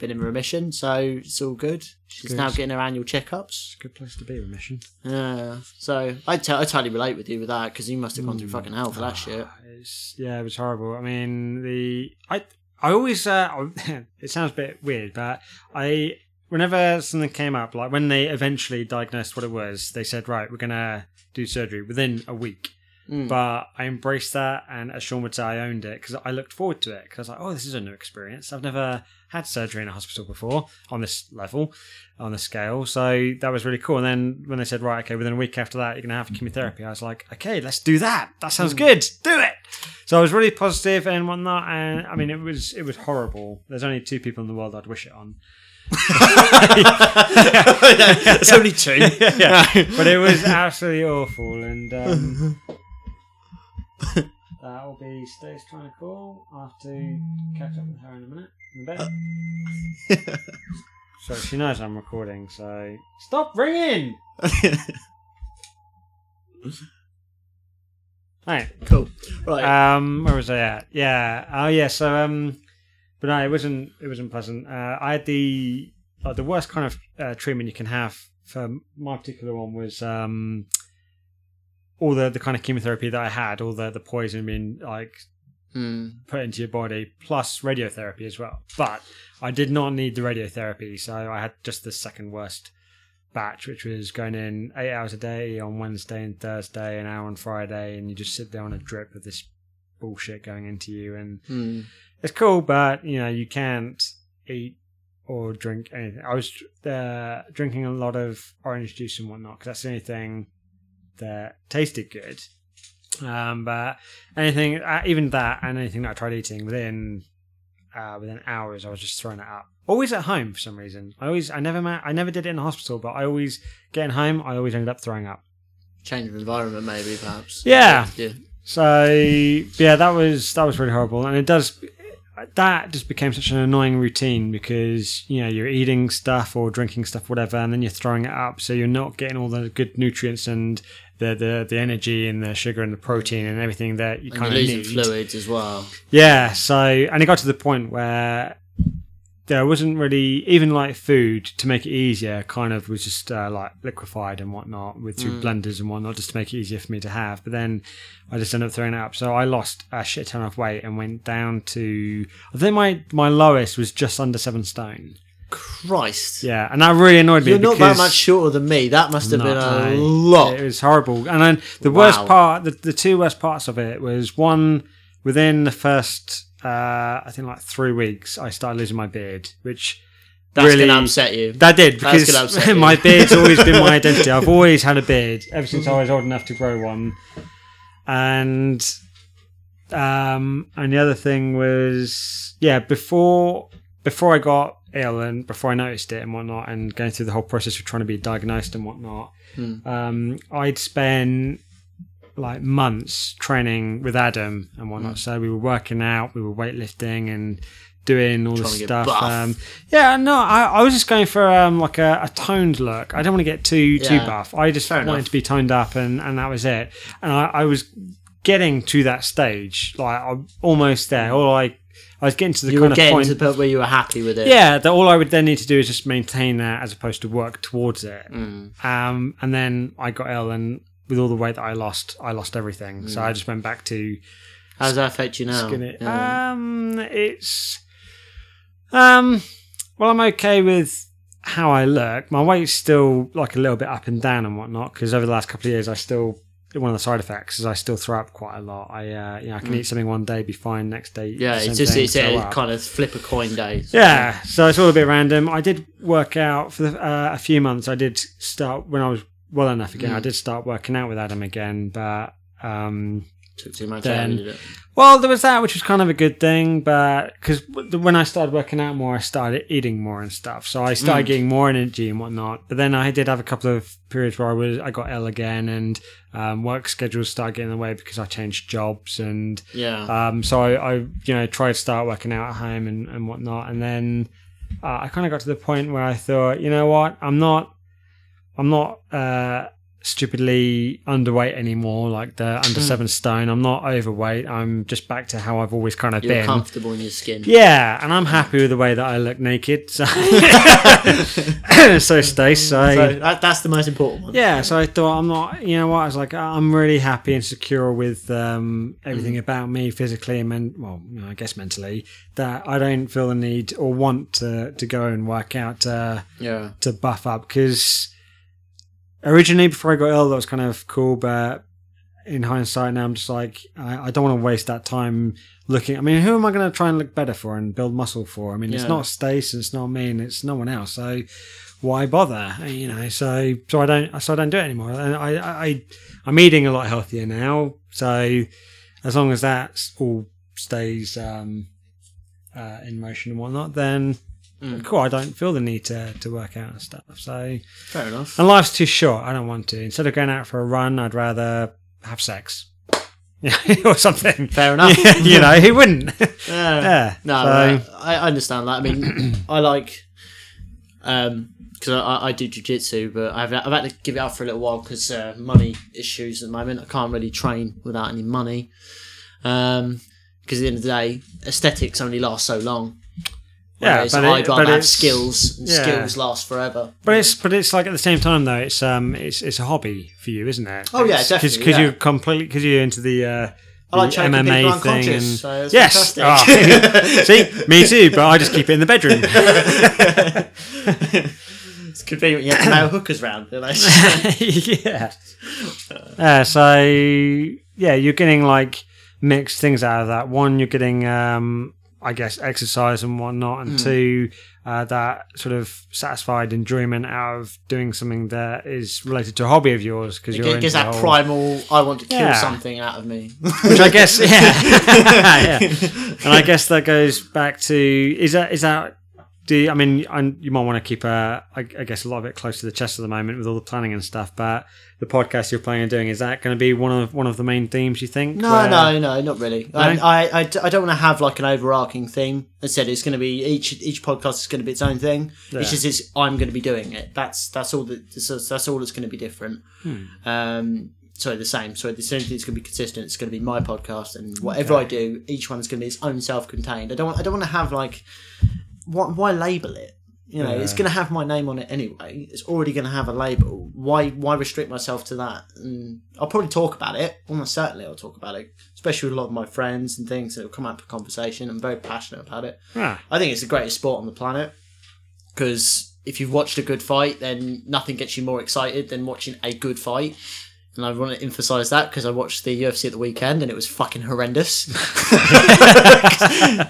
been in remission, so it's all good. She's Good. now getting her annual checkups. Good place to be, remission. Yeah, so I t- I totally relate with you with that because you must have gone through fucking hell for that shit. It's, yeah, it was horrible. I mean, the I I always uh, [LAUGHS] it sounds a bit weird, but I whenever something came up, like when they eventually diagnosed what it was, they said, right, we're gonna do surgery within a week. Mm. But I embraced that, and as Sean would say, I owned it because I looked forward to it. Because I was like, oh, this is a new experience. I've never had surgery in a hospital before on this level, on this scale. So that was really cool. And then when they said, right, okay, within a week after that, you're going to have chemotherapy, I was like, okay, let's do that. That sounds good. Do it. So I was really positive and whatnot. And I mean, it was it was horrible. There's only two people in the world I'd wish it on. [LAUGHS] It's [LAUGHS] only two. [LAUGHS] yeah, but it was absolutely awful, and um, [LAUGHS] that will be Stace trying to call. I'll have to catch up with her in a minute. In a bit. [LAUGHS] so she knows I'm recording. So stop ringing. [LAUGHS] Right. cool. Right. Um, where was I at? Yeah. Oh, yeah. So, um, but no, it wasn't. It wasn't pleasant. Uh, I had the like the worst kind of uh, treatment you can have for my particular one was um, all the the kind of chemotherapy that I had, all the the poison being like Mm. put into your body, plus radiotherapy as well. But I did not need the radiotherapy, so I had just the second worst batch, which was going in eight hours a day on Wednesday and Thursday, an hour on Friday, and you just sit there on a drip of this bullshit going into you, and Mm. it's cool, but you know you can't eat or drink anything. I was uh, drinking a lot of orange juice and whatnot because that's the only thing that tasted good. Um, but anything, uh, even that, and anything that I tried eating within uh, within hours, I was just throwing it up. Always at home for some reason. I always, I never, I never did it in the hospital, but I always getting home, I always ended up throwing up. Change of environment, maybe, perhaps. Yeah. Yeah. So yeah, that was that was really horrible, and it does that just became such an annoying routine because you know you're eating stuff or drinking stuff, whatever, and then you're throwing it up, so you're not getting all the good nutrients and the the, the energy and the sugar and the protein and everything that you And kind of losing need. fluids as well. Yeah, so and it got to the point where there wasn't really even like food to make it easier. Kind of was just uh, like liquefied and whatnot with through blenders and whatnot, just to make it easier for me to have. But then I just ended up throwing it up. So I lost a shit ton of weight and went down to I think my my lowest was just under seven stone. Christ. Yeah, and that really annoyed me. You're not that much shorter than me. That must have been a lot. It was horrible. And then the Wow. worst part, the, the two worst parts of it was one within the first, uh, I think like three weeks, I started losing my beard, which That's really to upset you. that did That's because upset you. [LAUGHS] my beard's always been my [LAUGHS] identity. I've always had a beard ever since I was old enough to grow one, and um, and the other thing was yeah before before I got ill and before I noticed it and whatnot, and going through the whole process of trying to be diagnosed and whatnot, Hmm. um, I'd spend like months training with Adam and whatnot. Hmm. So we were working out, we were weightlifting and doing all this stuff. Um, yeah, no, I, I was just going for um, like a, a toned look. I don't want to get too too buff. I just Fair wanted enough. to be toned up, and, and that was it. And I, I was getting to that stage, like I'm almost there. All I I was getting to the you kind were of point. to the point where you were happy with it. yeah, that all I would then need to do is just maintain that as opposed to work towards it. Mm. Um, and then I got ill, and with all the weight that I lost, I lost everything. So Mm. I just went back to How does that affect you now? skin it. Yeah. Um, it's um, well, I'm okay with how I look. My weight's still like a little bit up and down and whatnot because over the last couple of years, I still one of the side effects is I still throw up quite a lot. I uh, you know I can eat something one day, be fine next day. Mm. Yeah, it's just thing, it's a up. kind of flip a coin day. Yeah, so it's all a bit random. I did work out for the, uh, a few months. I did start when I was well enough again. Mm. I did start working out with Adam again, but um, Took too much Then- out. Did it? well, there was that, which was kind of a good thing. But because when I started working out more, I started eating more and stuff. So I started Mm. getting more energy and whatnot. But then I did have a couple of periods where I was I got ill again, and um, work schedules started getting in the way because I changed jobs and Yeah. um, so I, I, you know, tried to start working out at home and, and whatnot, and then uh, I kind of got to the point where I thought, you know what, I'm not, I'm not uh, stupidly underweight anymore, like the under Mm. seven stone. I'm not overweight. I'm just back to how I've always kind of You're been. comfortable in your skin. Yeah, and I'm happy with the way that I look naked. So, [LAUGHS] so Stace, so, So that, that's the most important one. yeah, so I thought I'm not, you know what? I was like, I'm really happy and secure with um, everything about me physically and men- well, you know, I guess mentally that I don't feel the need or want to to go and work out to Yeah. to buff up because originally before I got ill that was kind of cool, but in hindsight now I'm just like I, I don't want to waste that time looking. I mean, who am I going to try and look better for and build muscle for? I mean, it's not Stace, and it's not me, and it's no one else. So why bother? You know, so so I don't so I don't do it anymore. And I I, I I'm eating a lot healthier now. So as long as that all stays um, uh, in motion and whatnot, then Mm. cool. I don't feel the need to to work out and stuff. So Fair enough. and life's too short. I don't want to. Instead of going out for a run, I'd rather have sex. Yeah, [LAUGHS] or something. Fair enough. [LAUGHS] you know, who wouldn't? [LAUGHS] Yeah. yeah. No, So- I I understand that. I mean, [CLEARS THROAT] I like um because I, I do jujitsu, but I've I've had to give it up for a little while because uh, money issues at the moment. I can't really train without any money. Um, because at the end of the day, aesthetics only last so long. Yeah, Whereas but it- I'd but rather have it's- skills. Yeah. Skills last forever. But it's but it's like at the same time though it's um it's it's a hobby for you, isn't it? Oh, yeah, It's- definitely, Because yeah. you're completely because you're into the uh, I like the choking MMA people thing unconscious, and so it's yes. Oh. [LAUGHS] see, me too. But I just keep it in the bedroom. [LAUGHS] it's convenient. You have to nail hookers round. You [LAUGHS] yeah. Uh, so yeah, you're getting like mixed things out of that. One, you're getting, um, I guess, exercise and whatnot, and two, uh, that sort of satisfied enjoyment out of doing something that is related to a hobby of yours because you're gives that whole- primal, I want to kill Yeah. something out of me. [LAUGHS] which I guess, yeah, [LAUGHS] [LAUGHS] yeah. And I guess that goes back to is that is that. Do you, I mean I, you might want to keep a, I, I guess a lot of it close to the chest at the moment with all the planning and stuff. But the podcast you're planning on doing is that going to be one of one of the main themes? You think? No, Where- no, no, not really. I, I, I don't want to have like an overarching theme. I said it's going to be each each podcast is going to be its own thing. Yeah. It's just it's, I'm going to be doing it. That's that's all that that's, that's all that's going to be different. Hmm. Um, sorry, the same. Sorry, the same thing is going to be consistent. It's going to be my podcast, and whatever I do, each one's going to be its own self-contained. I don't want I don't want to have like why, why label it. You know, it's going to have my name on it anyway. It's already going to have a label. Why why restrict myself to that? And I'll probably talk about it. Almost certainly, I'll talk about it, especially with a lot of my friends and things that will come up for conversation. I'm very passionate about it. Ah, I think it's the greatest sport on the planet because if you've watched a good fight, then nothing gets you more excited than watching a good fight. And I want to emphasize that because I watched the UFC at the weekend and it was fucking horrendous. [LAUGHS]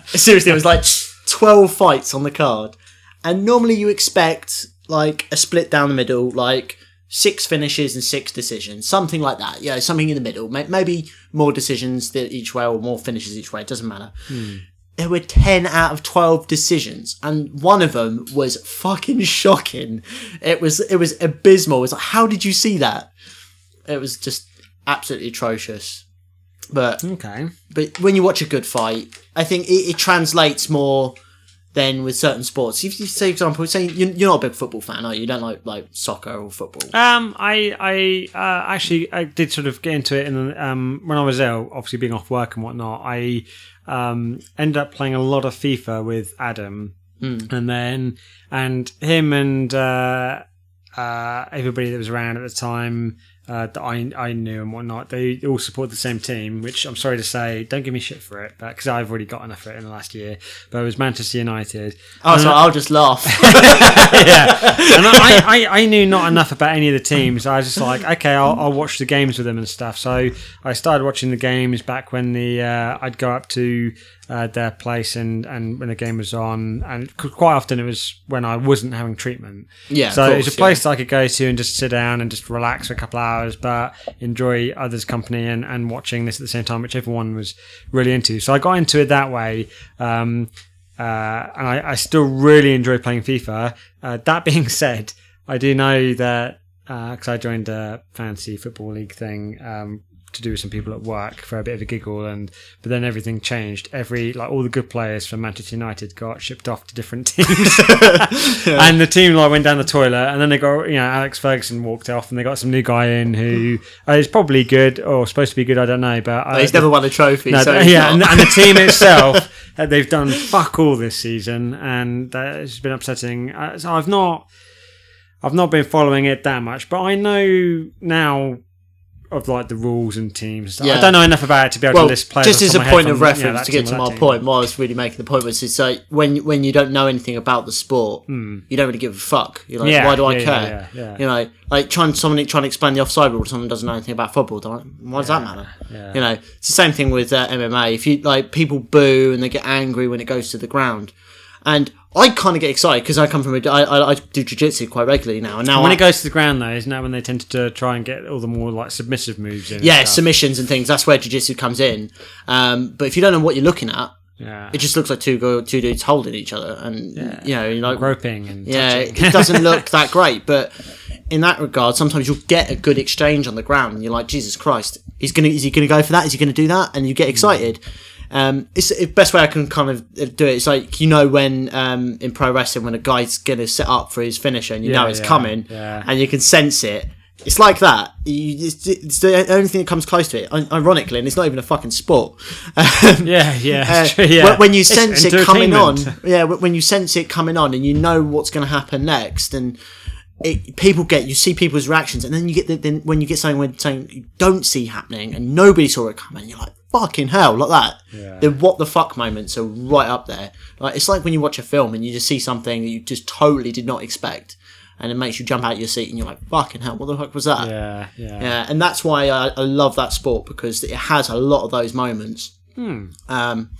[LAUGHS] Seriously, it was like 12 fights on the card. And normally you expect like a split down the middle, like six finishes and six decisions, something like that. Yeah, something in the middle. Maybe more decisions that each way or more finishes each way. It doesn't matter hmm. there were 10 out of 12 decisions and one of them was fucking shocking it was it was abysmal it was like how did you see that it was just absolutely atrocious but okay. but when you watch a good fight i think it, it translates more than with certain sports. If you say for example say you're, you're not a big football fan are you? You don't like like soccer or football? Um, I I uh, actually I did sort of get into it, and um, when I was ill, obviously being off work and whatnot, I um ended up playing a lot of FIFA with Adam, and then and him and uh, uh, everybody that was around at the time. Uh, that I I knew and whatnot. They all support the same team, which I'm sorry to say, don't give me shit for it, because I've already got enough for it in the last year. But it was Manchester United. Oh, so I'll just laugh. [LAUGHS] yeah, and I, I, I knew not enough about any of the teams. I was just like, okay, I'll, I'll watch the games with them and stuff. So I started watching the games back when the uh, I'd go up to uh, their place and, and when the game was on, and quite often it was when I wasn't having treatment. Yeah, so it was a place that I could go to and just sit down and just relax for a couple of hours, but enjoy others' company and, and watching this at the same time, which everyone was really into. So I got into it that way. Um, uh, and I, I still really enjoy playing FIFA. Uh, that [LAUGHS] being said, I do know that because I joined a fantasy football league thing um, to do with some people at work for a bit of a giggle, and but then everything changed. Every like all the good players from Manchester United got shipped off to different [LAUGHS] teams, [LAUGHS] and the team like went down the toilet, and then they got you know Alex Ferguson walked off, and they got some new guy in who uh, is probably good or supposed to be good. I don't know, but uh, He's never won a trophy. no, so yeah, and, and the team [LAUGHS] itself, uh, they've done fuck all this season, and it's been upsetting. Uh, so I've not, I've not been following it that much, but I know now of like the rules and teams. stuff. I don't know enough about it to be able well, to list players. just as a point of from, you know, reference to get to my team. point, what I was really making the point was it's like when when you don't know anything about the sport, you don't really give a fuck. You're like. Yeah, why do I yeah, care? yeah, yeah, yeah. You know, like trying someone trying to explain the offside rule to someone doesn't know anything about football. like, Why does that matter? yeah. You know, it's the same thing with uh, MMA. If you like, people boo and they get angry when it goes to the ground, and I kind of get excited because I come from a, I, I, I do jiu-jitsu quite regularly now, and now when I, it goes to the ground, though, isn't that when they tend to try and get all the more like submissive moves in? yeah, stuff? submissions and things. That's where jiu-jitsu comes in. Um, but if you don't know what you're looking at, yeah, it just looks like two go, two dudes holding each other, and yeah. you know, you know, groping and yeah, it [LAUGHS] doesn't look [LAUGHS] that great. But in that regard, sometimes you'll get a good exchange on the ground, and you're like, Jesus Christ, he's gonna, is he gonna go for that? Is he gonna do that? And you get excited. Um, it's the best way I can kind of do it. It's like you know when um, in pro wrestling when a guy's gonna set up for his finisher, and you Yeah, know it's yeah, coming, yeah. and you can sense it. It's like that. You, it's, it's the only thing that comes close to it. Ironically, and it's not even a fucking sport. [LAUGHS] yeah, yeah, Uh, yeah. when- you It's sense it coming on, [LAUGHS] yeah, when when you sense it coming on, and you know what's going to happen next, and it, people get you see people's reactions, and then you get the, then when you get something when something you don't see happening, and nobody saw it coming, you're like fucking hell, like that. Yeah. The what the fuck moments are right up there. Like it's like when you watch a film and you just see something that you just totally did not expect, and it makes you jump out your seat, and you're like fucking hell, what the fuck was that? Yeah, yeah. Yeah, and that's why I, I love that sport because it has a lot of those moments. Hmm. Um,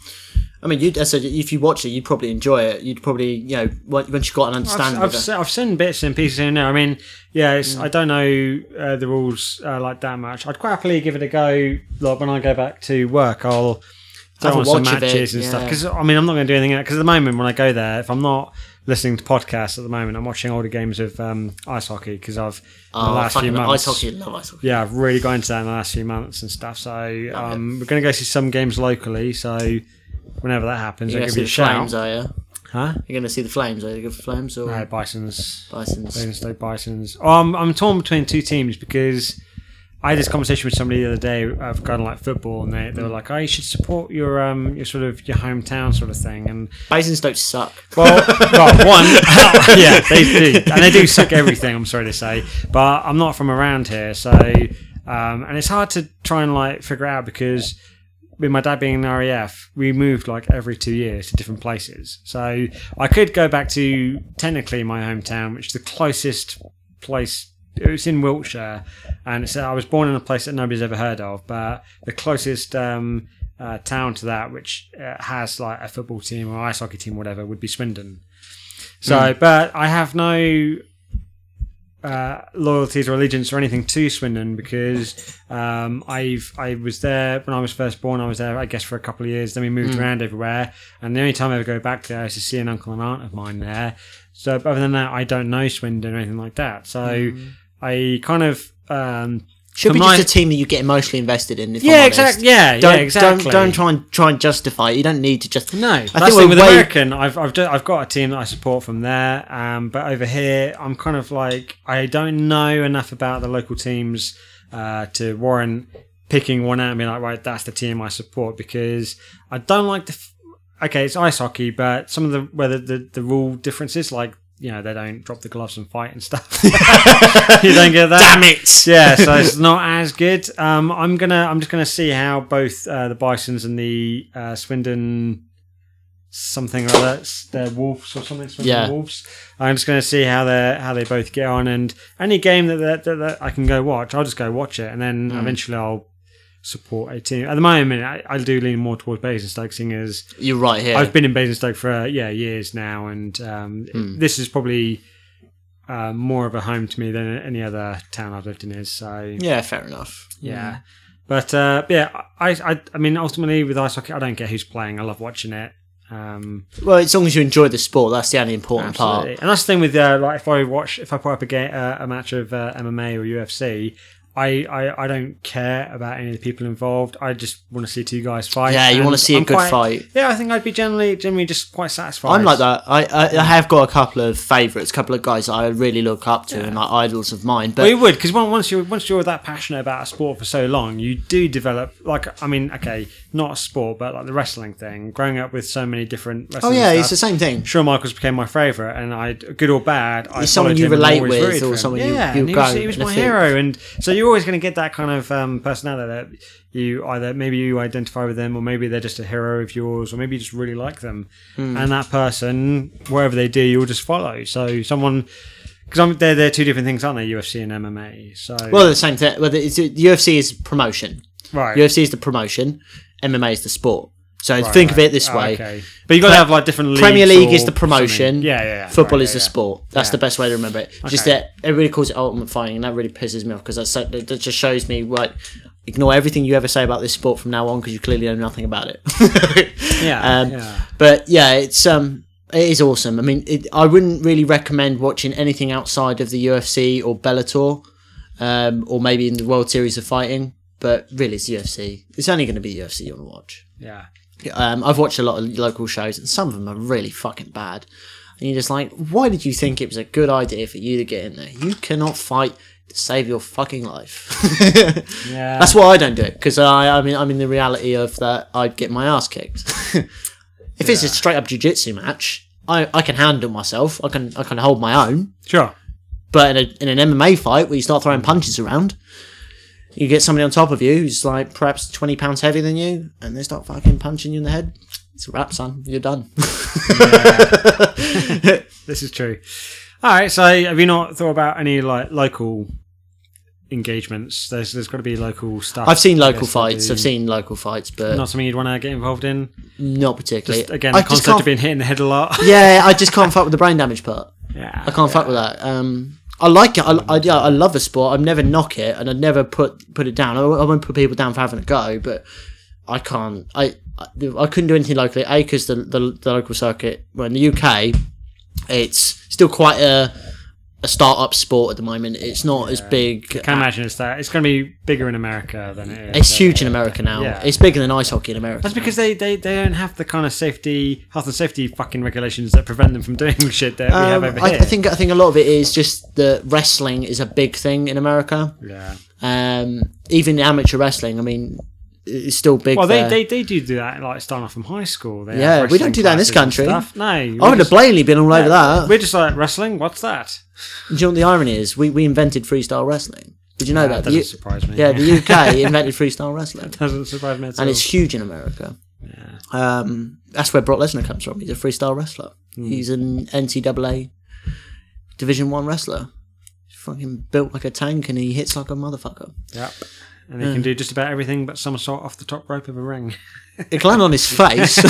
I mean, you I said if you watch it, you'd probably enjoy it. You'd probably, you know, once you've got an understanding I've, I've, se- I've seen bits and pieces in there. I mean, yeah, it's, Mm. I don't know uh, the rules uh, like that much. I'd quite happily give it a go. Like when I go back to work, I'll throw on some watch of it, matches and stuff. Because I mean, I'm not going to do anything because at the moment when I go there, if I'm not listening to podcasts at the moment, I'm watching older games of um, ice hockey because I've in the Oh, last few months. ice hockey, love ice hockey. Yeah, I've really got into that in the last few months and stuff. So um, we're going to go see some games locally. So whenever that happens, You're I'll give you a the shout. flames, are you? Huh? You're gonna see the flames. Are you going for flames or No, Bison's. bisons? Basingstoke Bisons. Oh, I'm, I'm torn between two teams because I had this conversation with somebody the other day of kind of like football, and they, they were like, "Oh, you should support your um your sort of your hometown sort of thing." And Bisons don't suck. well, [LAUGHS] well one, [LAUGHS] yeah, they do, and they do suck everything. I'm sorry to say, but I'm not from around here, so um, and it's hard to try and like figure out because with my dad being in RAF, we moved like every two years to different places. So I could go back to technically my hometown, which is the closest place. It was in Wiltshire, and it's, I was born in a place that nobody's ever heard of. But the closest um, uh, town to that, which uh, has like a football team or ice hockey team, or whatever, would be Swindon. So, but I have no uh, loyalties or allegiance or anything to Swindon because um, I've I was there when I was first born. I was there, I guess, for a couple of years. Then we moved around everywhere, and the only time I ever go back there is to see an uncle and aunt of mine there. So, other than that, I don't know Swindon or anything like that. So, I kind of um, Should be for just a team that you get emotionally invested in. If I'm yeah, exactly. Yeah, Don't, yeah, exactly. Don't, don't try and try and justify it. You don't need to just. No, I that's think with way- American. I've I've, ju- I've got a team that I support from there, um, but over here I'm kind of like I don't know enough about the local teams uh, to warrant picking one out and being like, right, that's the team I support because I don't like the. F- okay, it's ice hockey, but some of the whether the, the rule differences, like you know they don't drop the gloves and fight and stuff. [LAUGHS] [LAUGHS] you don't get that. Damn it! yeah, so it's [LAUGHS] not as good. Um, I'm gonna, I'm just gonna see how both uh, the Bisons and the uh, Swindon something or other, the Wolves or something, Swindon Yeah. Wolves. I'm just gonna see how they how they both get on, and any game that, that, that, that I can go watch, I'll just go watch it, and then eventually I'll support a team. At the moment, I, I do lean more towards Basingstoke, seeing as You're right here. I've been in Basingstoke for uh, yeah years now, and um, this is probably uh, more of a home to me than any other town I've lived in is. So yeah, fair enough. yeah, but uh, yeah, I, I I mean ultimately with ice hockey, I don't care who's playing. I love watching it. Um, Well, as long as you enjoy the sport, that's the only important absolutely. part. and that's the thing with uh, like if I watch if I put up a game uh, a match of uh, MMA or UFC. I, I, I don't care about any of the people involved. I just want to see two guys fight. Yeah, you want to see a I'm good quite- fight. Yeah, I think I'd be generally generally just quite satisfied. I'm like that. I, I, I have got a couple of favourites, a couple of guys I really look up to and like idols of mine. But Well, you would because once you're once you're that passionate about a sport for so long, you do develop like I mean, okay, not a sport, but like the wrestling thing. Growing up with so many different. oh yeah, and it's the same thing. Shawn Michaels became my favourite, and I, good or bad, I He's someone you relate with or someone yeah, you and he was, he was my hero, and so you're always going to get that kind of um, personality that you either maybe you identify with them, or maybe they're just a hero of yours, or maybe you just really like them, Hmm. and that person, wherever they do, you'll just follow. So someone. Because they're, they're two different things, aren't they? UFC and MMA. So Well, the same thing. Well, it's, the UFC is promotion. right, UFC is the promotion. MMA is the sport. So Right, think of it this Oh, way: okay. But you've got to have like different leagues. Premier League is the promotion. Yeah, yeah, yeah. Football Right, is yeah, the sport. That's Yeah. the best way to remember it. Just that everybody calls it ultimate fighting, and that really pisses me off because so, that just shows me like ignore everything you ever say about this sport from now on because you clearly know nothing about it. [LAUGHS] Yeah, Um, yeah. But yeah, it's um, it is awesome. I mean, it, I wouldn't really recommend watching anything outside of the UFC or Bellator, um, or maybe in the World Series of Fighting. But really, it's UFC. It's only going to be UFC you want to watch. Yeah. Um, I've watched a lot of local shows, and some of them are really fucking bad. And you're just like, why did you think it was a good idea for you to get in there? You cannot fight to save your fucking life. [LAUGHS] Yeah. That's why I don't do it because I, I mean, I'm in the reality of that I'd get my ass kicked. [LAUGHS] if it's a straight up jiu-jitsu match, I, I can handle myself. I can I can hold my own. Sure. But in, a, in an MMA fight where you start throwing punches around, you get somebody on top of you who's like perhaps 20 pounds heavier than you, and they start fucking punching you in the head. It's a wrap, son. You're done. [LAUGHS] This is true. All right. So, have you not thought about any like local engagements? There's there's got to be local stuff. I've seen local fights. I've seen local fights, but Not something you'd want to get involved in. not particularly. Just again, I the concept can't- of being hit in the head a lot. yeah, I just [LAUGHS] can't fuck with the brain damage part. yeah. I can't fuck with that. Um, I like it. I, I, yeah, I love the sport. I'd never knock it, and I'd never put put it down. I, I won't put people down for having a go, but I can't. I I, I couldn't do anything locally. A because the, the the local circuit. Well, in the UK, it's still quite a a start-up sport at the moment. It's not as big. I can imagine it's that. It's going to be bigger in America than it is. It's huge in America now. Yeah. It's bigger than ice hockey in America. That's because they, they, they don't have the kind of safety, health and safety fucking regulations that prevent them from [LAUGHS] doing shit that we have Um, over I, here. I think I think a lot of it is just that wrestling is a big thing in America. Yeah. Um, even amateur wrestling, I mean, it's still big. Well, they, there. they, they do do that, like starting off from high school. They Yeah, we don't do that in this country. Stuff. No, I would have blatantly been all over that. We're just like wrestling. What's that? Do you know what the irony is? We, we invented freestyle wrestling. Did you know That that? doesn't The U- surprise me. yeah, the UK [LAUGHS] invented freestyle wrestling, doesn't surprise me at all. and it's huge in America. yeah. Um, that's where Brock Lesnar comes from. He's a freestyle wrestler. Hmm. He's an NCAA Division One wrestler. He's fucking built like a tank, and he hits like a motherfucker. Yep. And they can do just about everything but somersault off the top rope of a ring. It can land on his [LAUGHS] face. [LAUGHS]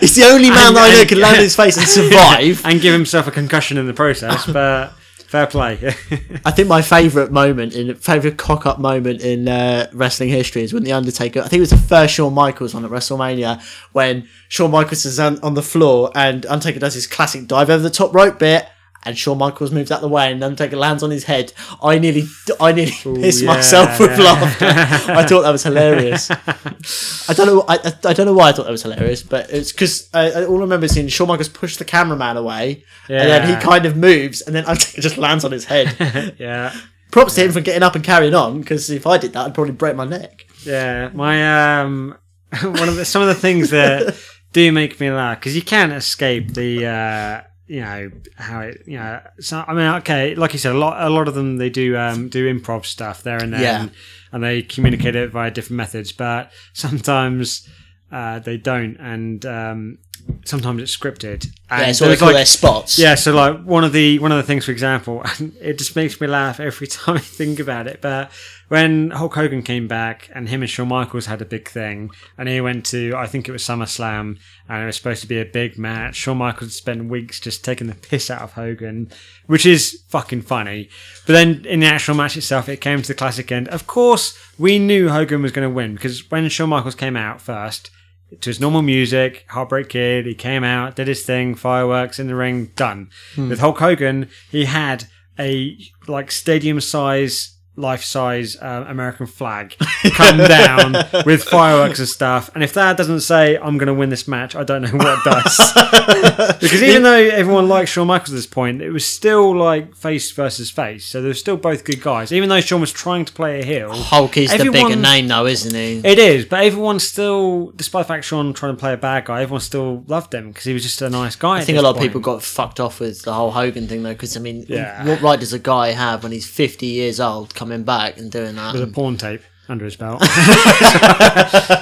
He's the only man And- that I know can land on his face and survive. [LAUGHS] and give himself a concussion in the process, but fair play. I think my favourite moment in favourite cock up moment in uh, wrestling history is when the Undertaker. I think it was the first Shawn Michaels on at WrestleMania when Shawn Michaels is on, on the floor and Undertaker does his classic dive over the top rope bit. And Shawn Michaels moves out the way, and Undertaker lands on his head. I nearly, I nearly pissed yeah, myself with yeah. laughter. I [LAUGHS] thought that was hilarious. I don't know, I, I, I don't know why I thought that was hilarious, but it's because uh, I, all I remember seeing Shawn Michaels push the cameraman away, and then he kind of moves, and then Undertaker just lands on his head [LAUGHS] yeah. props to him for getting up and carrying on because if I did that, I'd probably break my neck. Yeah, my um, [LAUGHS] one of the some of the things that do make me laugh because you can't escape the. Uh, you know how it. You know, so I mean, okay, like you said, a lot, a lot of them they do um, do improv stuff there and then, Yeah. and they communicate it via different methods. But sometimes uh, they don't, and um, sometimes it's scripted. And Yeah, there's call like- their spots. yeah, so like one of the one of the things, for example, and [LAUGHS] it just makes me laugh every [LAUGHS] time I think about it. But when Hulk Hogan came back and him and Shawn Michaels had a big thing, and he went to I think it was SummerSlam, and it was supposed to be a big match. Shawn Michaels spent weeks just taking the piss out of Hogan, which is fucking funny. But then in the actual match itself, it came to the classic end. Of course, we knew Hogan was going to win because when Shawn Michaels came out first to his normal music, Heartbreak Kid. He came out, did his thing, fireworks in the ring, done. Hmm. With Hulk Hogan, he had a like stadium size, life size uh, American flag come down [LAUGHS] with fireworks and stuff. And if that doesn't say I'm going to win this match, I don't know what does. [LAUGHS] because even though everyone likes Shawn Michaels at this point, it was still like face versus face. So they were still both good guys. Even though Shawn was trying to play a heel. Hulk is the bigger name, though, isn't he? It is, but everyone still, despite the fact Shawn trying to play a bad guy, everyone still loved him because he was just a nice guy. I think a lot of people got fucked off with the whole Hogan thing, though, because I mean, Yeah. what right does a guy have when he's fifty years old coming back and doing that? with a porn tape under his belt. [LAUGHS]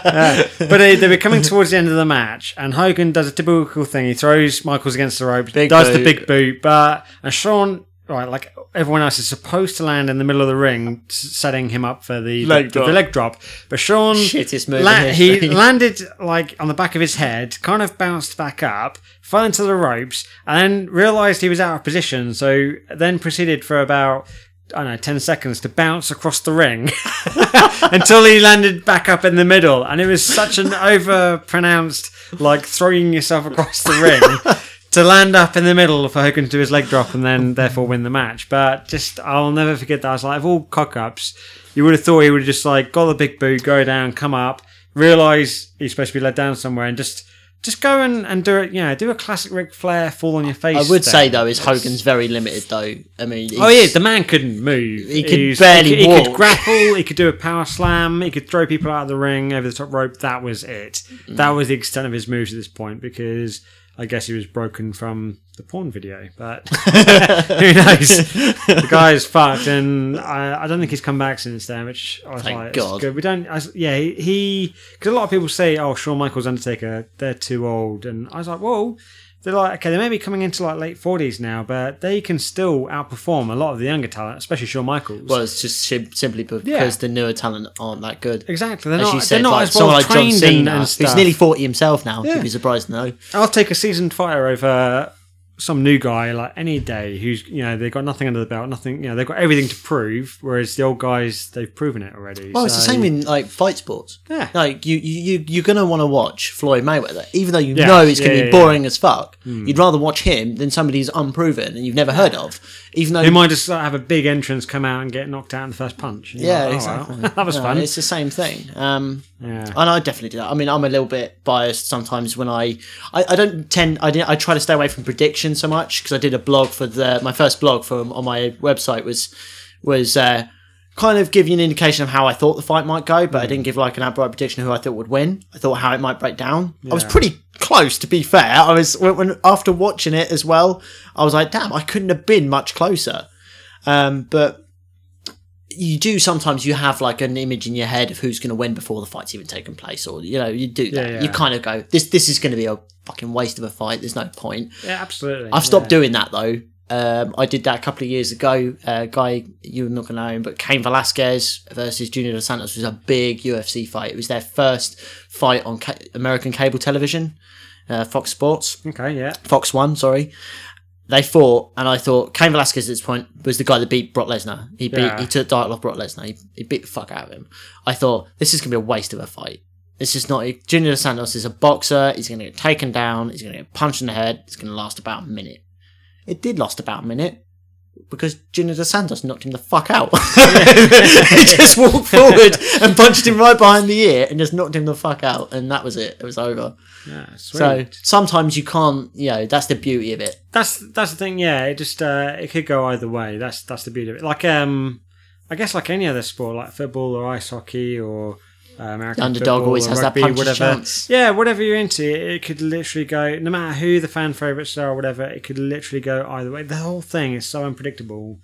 Yeah. But they, they were coming towards the end of the match, and Hogan does a typical thing. He throws Michaels against the ropes, Big does the big boot, but and Shawn. Right, like everyone else is supposed to land in the middle of the ring, setting him up for the Leg the, drop. the leg drop. But Shawn Shittest move la- he [LAUGHS] landed like on the back of his head, kind of bounced back up, fell into the ropes, and then realised he was out of position. So then proceeded for about I don't know ten seconds to bounce across the ring [LAUGHS] until he landed back up in the middle. And it was such an over pronounced like throwing yourself across the ring. [LAUGHS] To land up in the middle for Hogan to do his leg drop and then therefore win the match, but just I'll never forget that. I was like, of all cock ups, you would have thought he would have just like got the big boot, go down, come up, realize he's supposed to be let down somewhere, and just just go and, and do it. You know, do a classic Ric Flair fall on your face. I would thing. say though, is Hogan's very limited though. I mean, Oh yeah, the man couldn't move. He could barely he could, He could walk. grapple. He could do a power slam. He could throw people out of the ring over the top rope. That was it. Mm. That was the extent of his moves at this point because I guess he was broken from the porn video. But [LAUGHS] [LAUGHS] who knows? the guy's fucked, and I, I don't think he's come back since then. Which I was Thank like, God. good. We don't. I, yeah, he because a lot of people say, "Oh, Shawn Michaels, Undertaker, they're too old," and I was like, "Whoa." They're like, okay, they may be coming into like late forties now, but they can still outperform a lot of the younger talent, especially Shawn Michaels. well, it's just sim- simply because Yeah. the newer talent aren't that good. exactly, they're As not. you said, they're not like as well someone like John trained Cena, and, and who's nearly forty himself now. Yeah. You'd be surprised to know. I'll take a seasoned fighter over some new guy like any day who's you know they've got nothing under the belt, nothing you know they've got everything to prove, whereas the old guys they've proven it already. Well, it's the same in like fight sports. Yeah. Like you, you, you you're gonna want to watch Floyd Mayweather, even though you Yeah, know it's gonna yeah, be boring as fuck. Hmm. You'd rather watch him than somebody who's unproven and you've never heard of, even though. They might just like, have a big entrance, come out and get knocked out in the first punch. Yeah, like, oh, exactly. well, [LAUGHS] that was No, fun. It's the same thing. Um, Yeah. and I definitely do that. I mean, I'm a little bit biased sometimes when I, I, I don't tend, I, I try to stay away from prediction so much because I did a blog for the, my first blog for on my website was, was, uh, kind of give you an indication of how I thought the fight might go, but I didn't give like an outright prediction of who I thought would win. I thought how it might break down. I was Yeah. pretty close, to be fair. I was when, when after watching it as well, I was like, damn, I couldn't have been much closer. Um, but you do sometimes you have like an image in your head of who's going to win before the fight's even taken place, or you know you do that. Yeah, yeah. You kind of go, this this is going to be a fucking waste of a fight. There's no point. yeah, absolutely. I've stopped doing that though. Um, I did that a couple of years ago. A guy you're not going to know him, but Cain Velasquez versus Junior Dos Santos was a big UFC fight. It was their first fight on ca- American cable television, uh, Fox Sports. Okay, yeah. Fox One, sorry. They fought, and I thought Cain Velasquez at this point was the guy that beat Brock Lesnar. He beat, Yeah. he took title off Brock Lesnar. He, he beat the fuck out of him. I thought this is gonna be a waste of a fight. It's just not. Junior Dos Santos is a boxer. He's gonna get taken down. He's gonna get punched in the head. It's gonna last about a minute. It did last about a minute because Junior Dos Santos knocked him the fuck out. [LAUGHS] [LAUGHS] he just walked forward and punched him right behind the ear and just knocked him the fuck out, and that was it. It was over. Yeah, sweet. So sometimes you can't, you know, that's the beauty of it. that's that's the thing. Yeah, it just uh, it could go either way. That's that's the beauty of it. Like um, I guess like any other sport, like football or ice hockey or uh, American underdog always has that rugby, puncher's whatever. chance. Yeah, whatever you're into, it could literally go. No matter who the fan favorites are, or whatever, it could literally go either way. The whole thing is so unpredictable,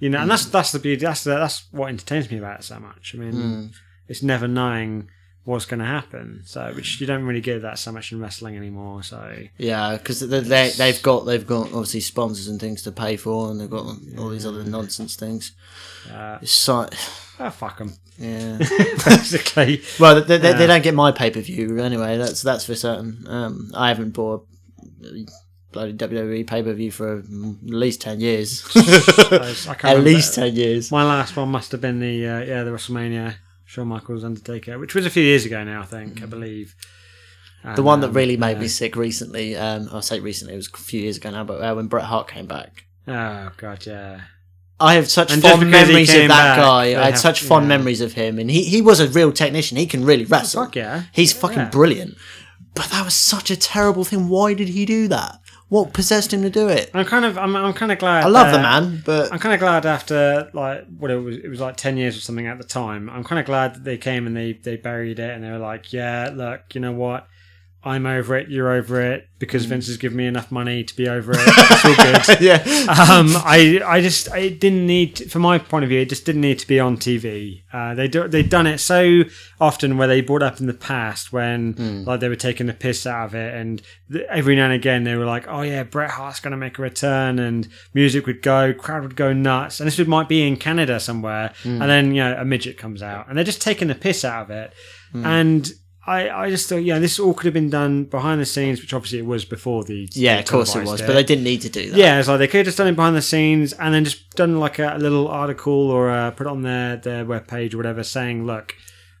you know, and that's that's the beauty. That's the, that's what entertains me about it so much. I mean, Mm. it's never knowing what's going to happen. So, which you don't really get that so much in wrestling anymore. So, Yeah, because they, they they've got they've got obviously sponsors and things to pay for, and they've got all these other nonsense things. uh, It's so, oh, fuck them, yeah. [LAUGHS] basically. well, they, they, they don't get my pay per view anyway. That's that's for certain. Um, I haven't bought bloody WWE pay per view for at least ten years. [LAUGHS] I can't At least ten years. My last one must have been the uh, yeah the WrestleMania Shawn Michaels Undertaker, which was a few years ago now, I think, I believe. Mm. The one that Um, really made yeah. me sick recently, um, I say recently, it was a few years ago now, but uh, when Bret Hart came back. Oh god, yeah. I have such And fond memories of that back, guy. I had have- such fond yeah. memories of him, and he, he was a real technician. He can really wrestle. Fuck yeah. He's fucking Yeah. brilliant. But that was such a terrible thing. Why did he do that? What possessed him to do it? I'm kind of I'm, I'm kind of glad. I love the man, but I'm kind of glad after like what it was it was like 10 years or something at the time. I'm kind of glad that they came and they they buried it and they were like, yeah, look, you know what? I'm over it, you're over it because Vince has given me enough money to be over it. [LAUGHS] It's all good. [LAUGHS] yeah, um, I I just I didn't need to, from my point of view it just didn't need to be on TV. Uh, they do, they've done it so often where they brought up in the past when like they were taking the piss out of it and th- every now and again they were like oh yeah Bret Hart's going to make a return and music would go crowd would go nuts and this would might be in Canada somewhere and then you know a midget comes out and they're just taking the piss out of it and. I, I just thought, yeah, this all could have been done behind the scenes, which obviously it was before the yeah, they of course it was. But they didn't need to do that. yeah, it's like they could have just done it behind the scenes and then just done like a, little article or uh, put it on their their webpage or whatever, saying, "Look,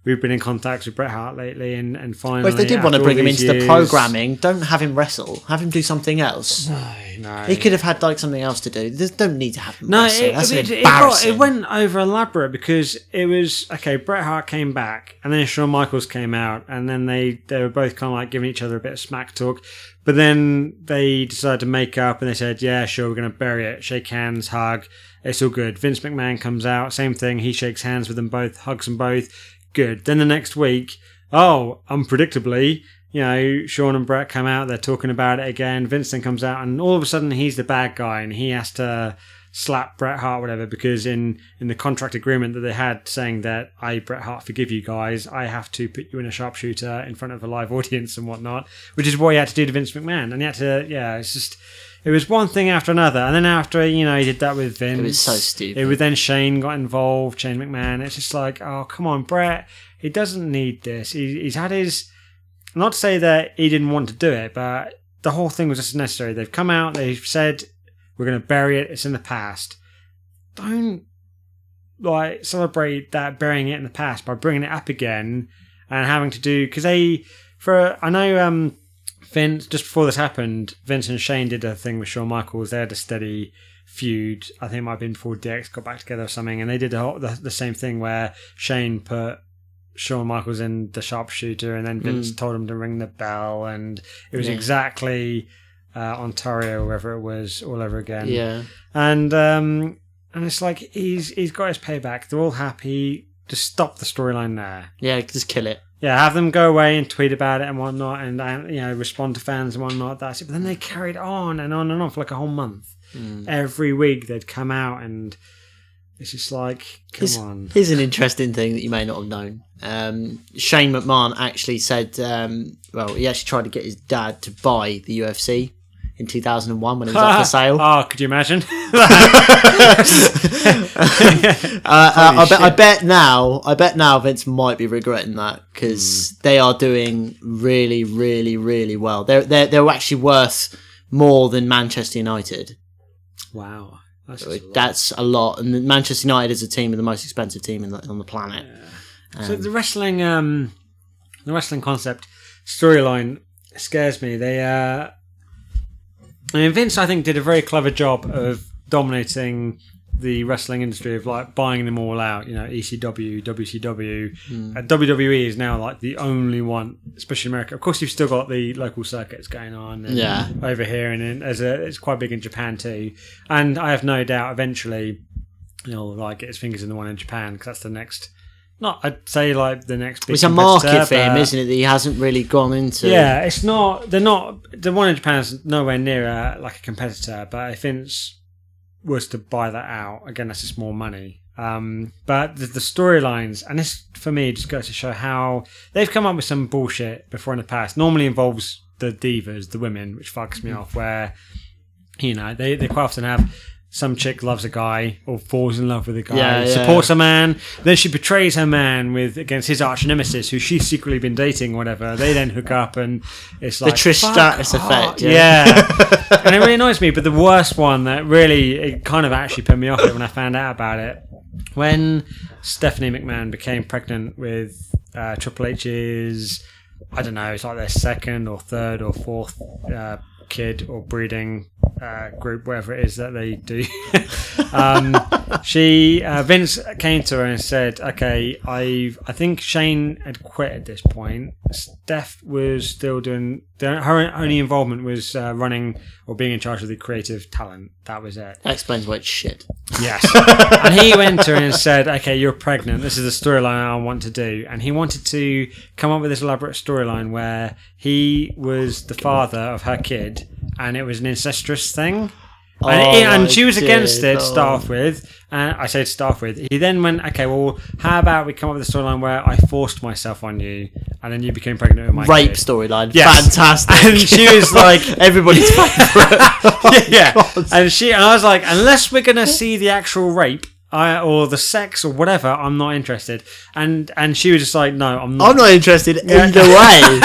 we've been in contact with Bret Hart lately, and and finally, Well, if they did want to bring him into the programming, don't have him wrestle. Have him do something else. No, no, He could have had like something else to do. There's don't need to have him No, wrestle. it, That's it, it, got, embarrassing. it went over elaborate because it was okay. Bret Hart came back, and then Shawn Michaels came out, and then they they were both kind of like giving each other a bit of smack talk. But then they decided to make up, and they said, "Yeah, sure, we're going to bury it, shake hands, hug, it's all good." Vince McMahon comes out, same thing. He shakes hands with them both, hugs them both, good. Then the next week, oh, unpredictably. You know, Shawn and Bret come out, they're talking about it again. Vincent comes out, and all of a sudden he's the bad guy, and he has to slap Bret Hart, whatever, because in, in the contract agreement that they had saying that I, Bret Hart, forgive you guys, I have to put you in a sharpshooter in front of a live [LAUGHS] audience and whatnot, which is what he had to do to Vince McMahon. And he had to, yeah, it's just, it was one thing after another. And then after, you know, he did that with Vince. It was so stupid. It was then Shane got involved, Shane McMahon. It's just like, oh, come on, Bret. He doesn't need this. He, he's had his. Not to say that he didn't want to do it, but the whole thing was just necessary. They've come out, they've said, we're going to bury it, it's in the past. Don't like celebrate that burying it in the past by bringing it up again and having to do because they for I know um Vince just before this happened Vince and Shane did a thing with Shawn Michaels they had a steady feud I think it might have been before DX got back together or something and they did the, whole, the, the same thing where Shane put Shawn Michaels in the sharpshooter and then Vince told him to ring the bell and it was Yeah. exactly uh, Ontario wherever it was all over again yeah. and um, and it's like he's he's got his payback. They're all happy. Just stop the storyline there. Yeah, just kill it. Yeah, have them go away and tweet about it and whatnot, and uh, you know respond to fans and whatnot. That's it. But then they carried on and on and on for like a whole month. Mm. Every week they'd come out, and it's just like, come Here's, on. here's an interesting thing that you may not have known. Um, Shane McMahon actually said, um, well, he actually tried to get his dad to buy the UFC in 2001 when it was up for sale. oh, could you imagine? [LAUGHS] [LAUGHS] Uh, uh, I, bet, I bet now, I bet now Vince might be regretting that because Hmm. they are doing really, really, really well. They're they're they're actually worth more than Manchester United. wow, that's, a lot. That's a lot, and Manchester United is a team, of the most expensive team in the, on the planet. So the wrestling, um, the wrestling concept storyline scares me. They, uh, I mean, Vince, I think, did a very clever job of dominating the wrestling industry of like buying them all out. You know, ECW, WCW, Hmm. uh, WWE is now like the only one, especially in America. Of course, you've still got the local circuits going on. and Yeah. over here, and in, as a, it's quite big in Japan too. And I have no doubt, eventually, he'll like get his fingers in the one in Japan because that's the next not. I'd say like the next. Big It's a market for him, isn't it? That he hasn't really gone into. Yeah, it's not. They're not. The one in Japan is nowhere near uh, like a competitor. But if Vince was to buy that out, again, that's just more money. Um, but the, the storylines, and this for me just goes to show how they've come up with some bullshit before in the past. Normally involves the divas, the women, which fucks me off. Where you know they they quite often have. Some chick loves a guy or falls in love with a guy, Yeah, yeah. supports a man, then she betrays her man with against his arch nemesis, who she's secretly been dating, or whatever. They then hook up, and it's The like Trish Stratus off. effect. Yeah, [LAUGHS] and it really annoys me. But the worst one that really it kind of actually put me off it when I found out about it when Stephanie McMahon became pregnant with uh, Triple H's. I don't know. It's like their second or third or fourth uh, kid or breeding uh, group, whatever it is that they do. [LAUGHS] um, she uh, Vince came to her and said, "Okay, I I think Shane had quit at this point. Steph was still doing her only involvement was uh, running or being in charge of the creative talent. That was it. That explains why it's shit. Yes. and he went to her and said, Okay, you're pregnant. This is the storyline I want to do. And he wanted to come up with this elaborate storyline where he was the father of her kid and it was an incestuous thing. Oh, and, and she was against it to start oh. with. And I said to start with. He then went, Okay, well, how about we come up with a storyline where I forced myself on you and then you became pregnant with my Rape kid. storyline. Yes. Fantastic. [LAUGHS] And she was [LAUGHS] like, everybody's [LAUGHS] favourite. yeah. Oh God. And she, and I was like, unless we're gonna see the actual rape, I, or the sex or whatever, I'm not interested. And and she was just like, no, I'm not. I'm not interested either way. [LAUGHS]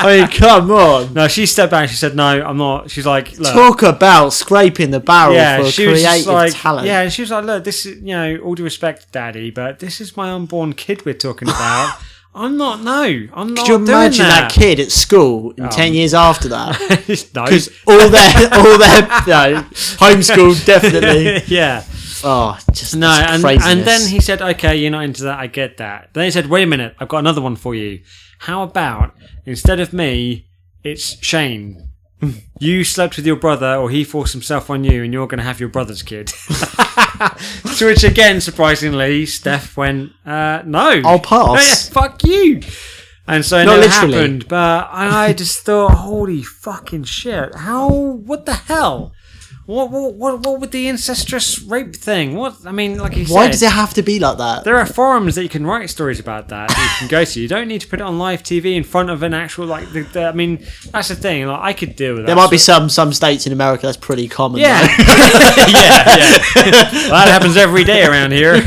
I mean, come on. no, she stepped back. She said, no, I'm not. She's like, look. Talk about scraping the barrel yeah, for she was creative just like, talent. yeah, and she was like, look, this is, you know, all due respect, daddy, but this is my unborn kid we're talking about. [LAUGHS] I'm not. No, I'm not. Could you doing imagine that. that, kid at school in Oh. 10 years after that? [LAUGHS] no. Because all their, all their, no, homeschooled definitely. yeah. Oh, just No, and, and then he said, okay, you're not into that, I get that. Then he said, wait a minute, I've got another one for you. How about, instead of me, it's Shane. [LAUGHS] You slept with your brother, or he forced himself on you, and you're going to have your brother's kid. [LAUGHS] to which, again, surprisingly, Steph went, uh, no. I'll pass. Oh, [LAUGHS] yeah, fuck you. And so it Not happened. But I just thought, holy fucking shit. How, what the hell? What, what, what, what with the incestuous rape thing? What, I mean, like you Why said, does it have to be like that? there are forums that you can write stories about that, that you can go to. You don't need to put it on live TV in front of an actual, like, the, the, I mean, that's the thing. Like, I could deal with that. There might be some some states in America that's pretty common. Yeah, [LAUGHS] yeah, yeah. Well, that happens every day around here. [LAUGHS]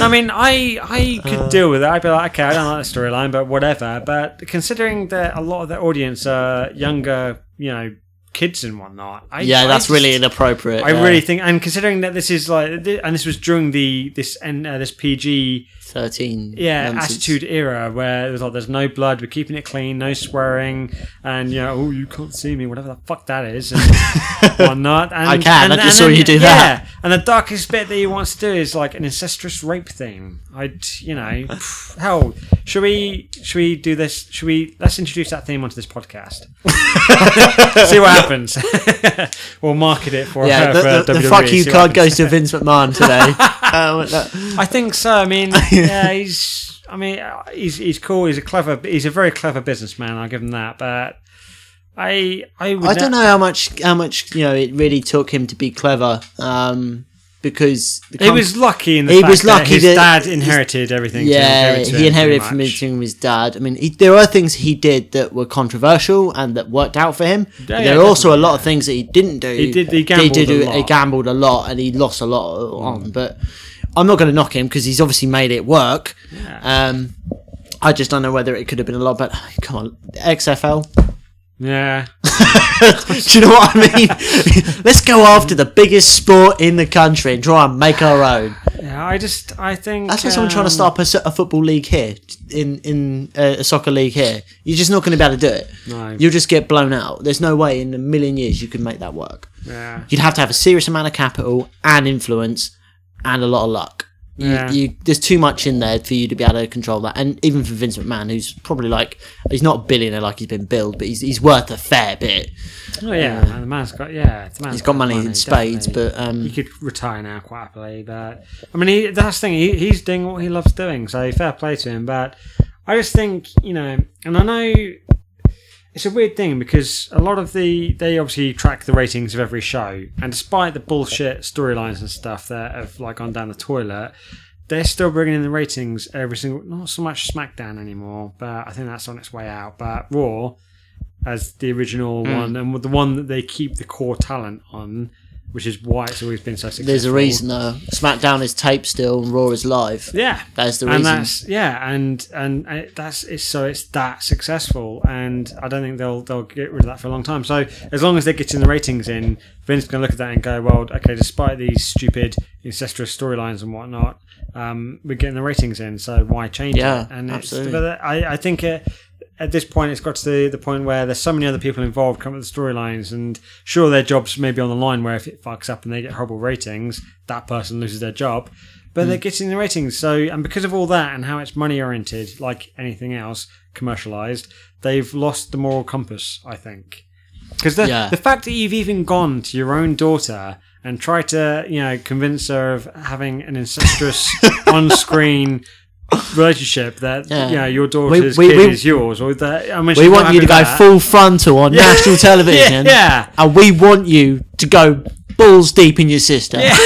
I mean, I I could uh. deal with it. I'd be like, okay, I don't like the storyline, but whatever. But considering that a lot of the audience are younger, you know, kids and whatnot, I, yeah, I that's just- really inappropriate. I yeah. really think, and considering that this is like, and this was during the this and uh, this PG thirteen. yeah nonsense. attitude era where it was like there's no blood, we're keeping it clean, no swearing, and you know, oh you can't see me, whatever the fuck that is, and [LAUGHS] whatnot. And, I can, and, I just and saw you do that. Yeah, and the darkest bit that he wants to do is like an incestuous rape thing. I'd you know, [LAUGHS] hell, should we should we do this? Should we let's introduce that theme onto this podcast? [LAUGHS] See what happens. [LAUGHS] we'll market it for Yeah, uh, the, for the, the fuck you see what card goes to Vince McMahon today. [LAUGHS] um, I think so. I mean, [LAUGHS] yeah, he's. I mean, uh, he's he's cool. He's a clever. He's a very clever businessman. I'll give him that. But I I would I don't ne- know how much how much you know it really took him to be clever. Um, because He com- was lucky in the He fact was that lucky his that dad his- inherited everything. yeah, to give it to he inherited from his, from his dad. I mean, he, there are things he did that were controversial and that worked out for him. Yeah, yeah, there are also a lot of things that he didn't do. He did- he gambled did a He lot. Mm. gambled a lot, and he lost a lot on. But I'm not going to knock him because he's obviously made it work. Um, I just don't know whether it could have been a lot better. Come on, XFL. Yeah, [LAUGHS] Do you know what I mean? [LAUGHS] Let's go after the biggest sport in the country and try and make our own. yeah. I just I think That's like someone trying to um, start a, a football league here, in in uh, a soccer league here. You're just not going to be able to do it. No. You'll just get blown out. There's no way in a million years you could make that work. Yeah, You'd have to have a serious amount of capital and influence and a lot of luck. You, Yeah. you, there's too much in there for you to be able to control that. And even for Vince McMahon, who's probably like, he's not a billionaire like he's been billed, but he's, he's worth a fair bit. Oh yeah, and the man's got yeah, the man's He's got money in spades, definitely. but um, he could retire now quite happily. But I mean, he, that's the thing. He, he's doing what he loves doing, so fair play to him. But I just think you know, and I know it's a weird thing because a lot of the they obviously track the ratings of every show, and despite the bullshit storylines and stuff that have like gone down the toilet. They're still bringing in the ratings every single, not so much SmackDown anymore, but I think that's on its way out. But Raw, as the original Hmm. one and the one that they keep the core talent on, which is why it's always been so successful. there's a reason. though. SmackDown is taped still and Raw is live. Yeah, That's the and reason. that's yeah, and and it, that's it's so it's that successful, and I don't think they'll they'll get rid of that for a long time. So as long as they're getting the ratings in, Vince can look at that and go, well, okay, despite these stupid incestuous storylines and whatnot, um, we're getting the ratings in, so why change Yeah, it? And it's, absolutely. but I I think it. At this point, it's got to the, the point where there's so many other people involved come with the storylines, and sure, their jobs may be on the line. Where if it fucks up and they get horrible ratings, that person loses their job but Hmm. they're getting the ratings. So, and because of all that and how it's money oriented, like anything else commercialized, they've lost the moral compass. I think because the Yeah. the fact that you've even gone to your own daughter and tried to you know convince her of having an incestuous [LAUGHS] on screen. Relationship that Yeah. you know your daughter's we- kid we- is yours, or that I mean, we want you to go that. full frontal on national [LAUGHS] television. yeah. And we want you to go balls deep in your sister. yeah. [LAUGHS]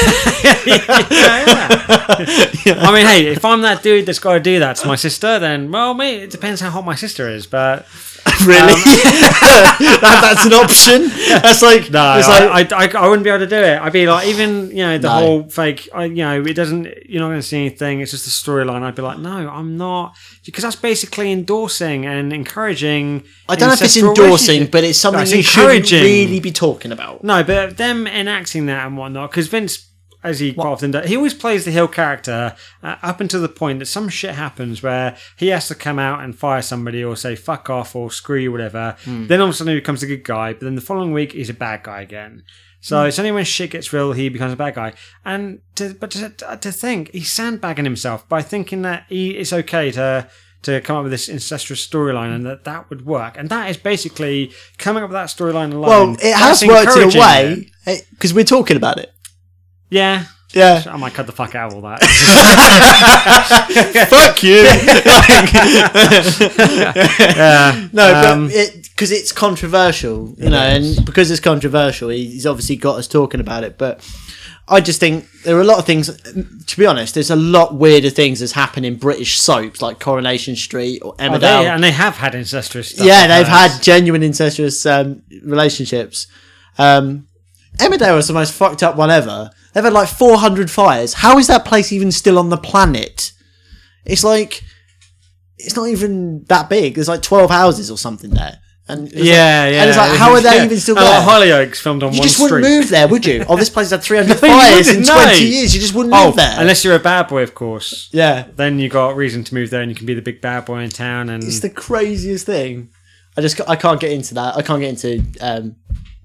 [LAUGHS] I mean, hey, if I'm that dude that's got to do that to my sister, then well, mate, it depends how hot my sister is. But [LAUGHS] really? Um, [LAUGHS] that, that's an option. That's like, no, it's I, like I, I, I wouldn't be able to do it. I'd be like, even you know, the No. whole fake. I, you know, it doesn't. You're not going to see anything. It's just a storyline. I'd be like, no, I'm not, because that's basically endorsing and encouraging. I don't know if it's endorsing, but it's something That's you shouldn't encouraging. really be talking about. No, but them enacting that and whatnot, because Vince, as he quite often does, he always plays the heel character uh, up until the point that some shit happens where he has to come out and fire somebody or say fuck off or screw you, whatever. Hmm. Then all of a sudden he becomes a good guy, but then the following week he's a bad guy again. So hmm. it's only when shit gets real he becomes a bad guy. And to, but to, to think he's sandbagging himself by thinking that he, it's okay to to come up with this incestuous storyline and that that would work. And that is basically coming up with that storyline alone. Well, it has worked in a way because eh, we're talking about it. Yeah. Yeah. I might cut the fuck out of all that. [LAUGHS] Fuck you. [LAUGHS] yeah. No, Um, but it because it's controversial, you know, and because it's controversial, he's obviously got us talking about it. But I just think there are a lot of things. To be honest, there's a lot weirder things that's happened in British soaps like Coronation Street or Oh, Emmerdale. they, and they have had incestuous stuff. yeah, they've heard. had genuine incestuous um, relationships. Um, Emmerdale was the most fucked up one ever. They've had like 400 fires. How is that place even still on the planet? It's like it's not even that big. There's like 12 houses or something there. And it's like- Yeah, yeah. And it's like, how are they Yeah. even still And, there? like, Hollyoaks filmed on you one just wouldn't move there, would you? Oh, this place had [LAUGHS] 300 No, fires in 20 no. years. You just wouldn't Oh, live there. unless you're a bad boy, of course. yeah. Then you got reason to move there, and you can be the big bad boy in town. And It's the craziest thing. I just I can't get into that. I can't get into um,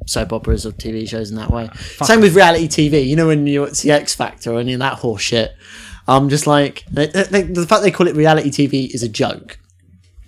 soap operas or TV shows in that way. Same with reality TV. You know when you watch the X Factor or any of that horse shit. I'm just like they, they, the fact they call it reality TV is a joke.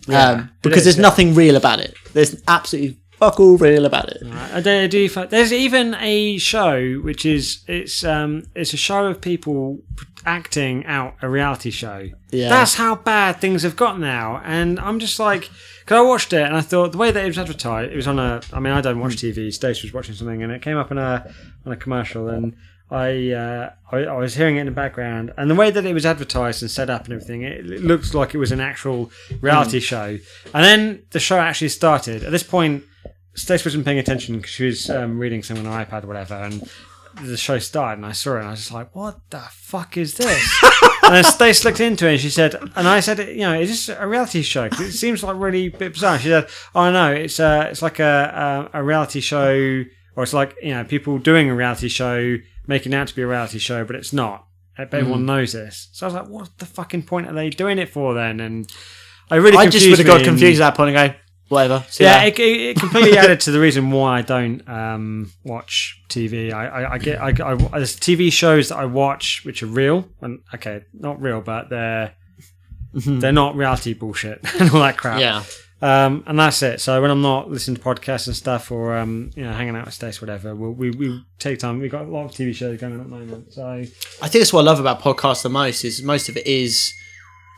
um, because is, there's yeah. nothing real about it. There's absolutely fuck all real about it. I do, do There's even a show which is it's um it's a show of people acting out a reality show. Yeah. That's how bad things have got now, and I'm just like, because I watched it and I thought the way that it was advertised, it was on a. I mean, I don't watch TV. Stace was watching something, and it came up on a on a commercial, and I, uh, I I was hearing it in the background, and the way that it was advertised and set up and everything, it, it looked like it was an actual reality show. And then the show actually started. At this point, Stace wasn't paying attention because she was um, reading something on her iPad or whatever, and the show started, and I saw it, and I was just like, "What the fuck is this?" [LAUGHS] and then Stace looked into it, and she said, and I said, "You know, is this a reality show? 'Cause it seems like really a bit bizarre." She said, "Oh no, it's uh, it's like a, a a reality show, or it's like you know people doing a reality show, making it out to be a reality show, but it's not. But everyone knows this." So I was like, "What the fucking point are they doing it for then?" And I really I just would have got confused at that point and go, whatever. See yeah, it, it completely [LAUGHS] added to the reason why I don't um, watch TV. I, I, I get I, I, there's TV shows that I watch which are real, and okay, not real, but they're they're not reality bullshit [LAUGHS] and all that crap. yeah. Um, and that's it. So when I'm not listening to podcasts and stuff, or um, you know, hanging out with Stace, whatever, we'll, we we take time. We've got a lot of TV shows going on at the moment. So I think that's what I love about podcasts the most is most of it is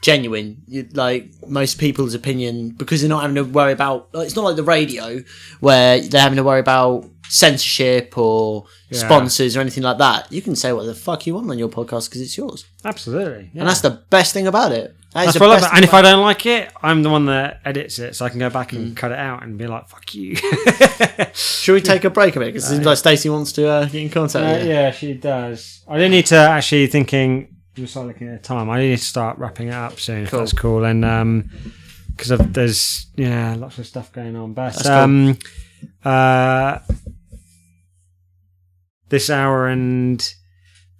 genuine. You, like most people's opinion because they're not having to worry about. Like, it's not like the radio where they're having to worry about censorship or Yeah. sponsors or anything like that. You can say what the fuck you want on your podcast because it's yours, absolutely, yeah. and that's the best thing about it. That That's what I love. about- And if I don't like it, I'm the one that edits it, so I can go back and cut it out and be like, "Fuck you." [LAUGHS] Should we take a break a bit? Because it seems like Stacey wants to uh, get in contact Uh, with you. yeah, she does. I do need to actually thinking. I'm start looking at time. I need to start wrapping it up soon. If Cool. that's cool. And um, because there's yeah, lots of stuff going on. But That's cool. um, uh, this hour and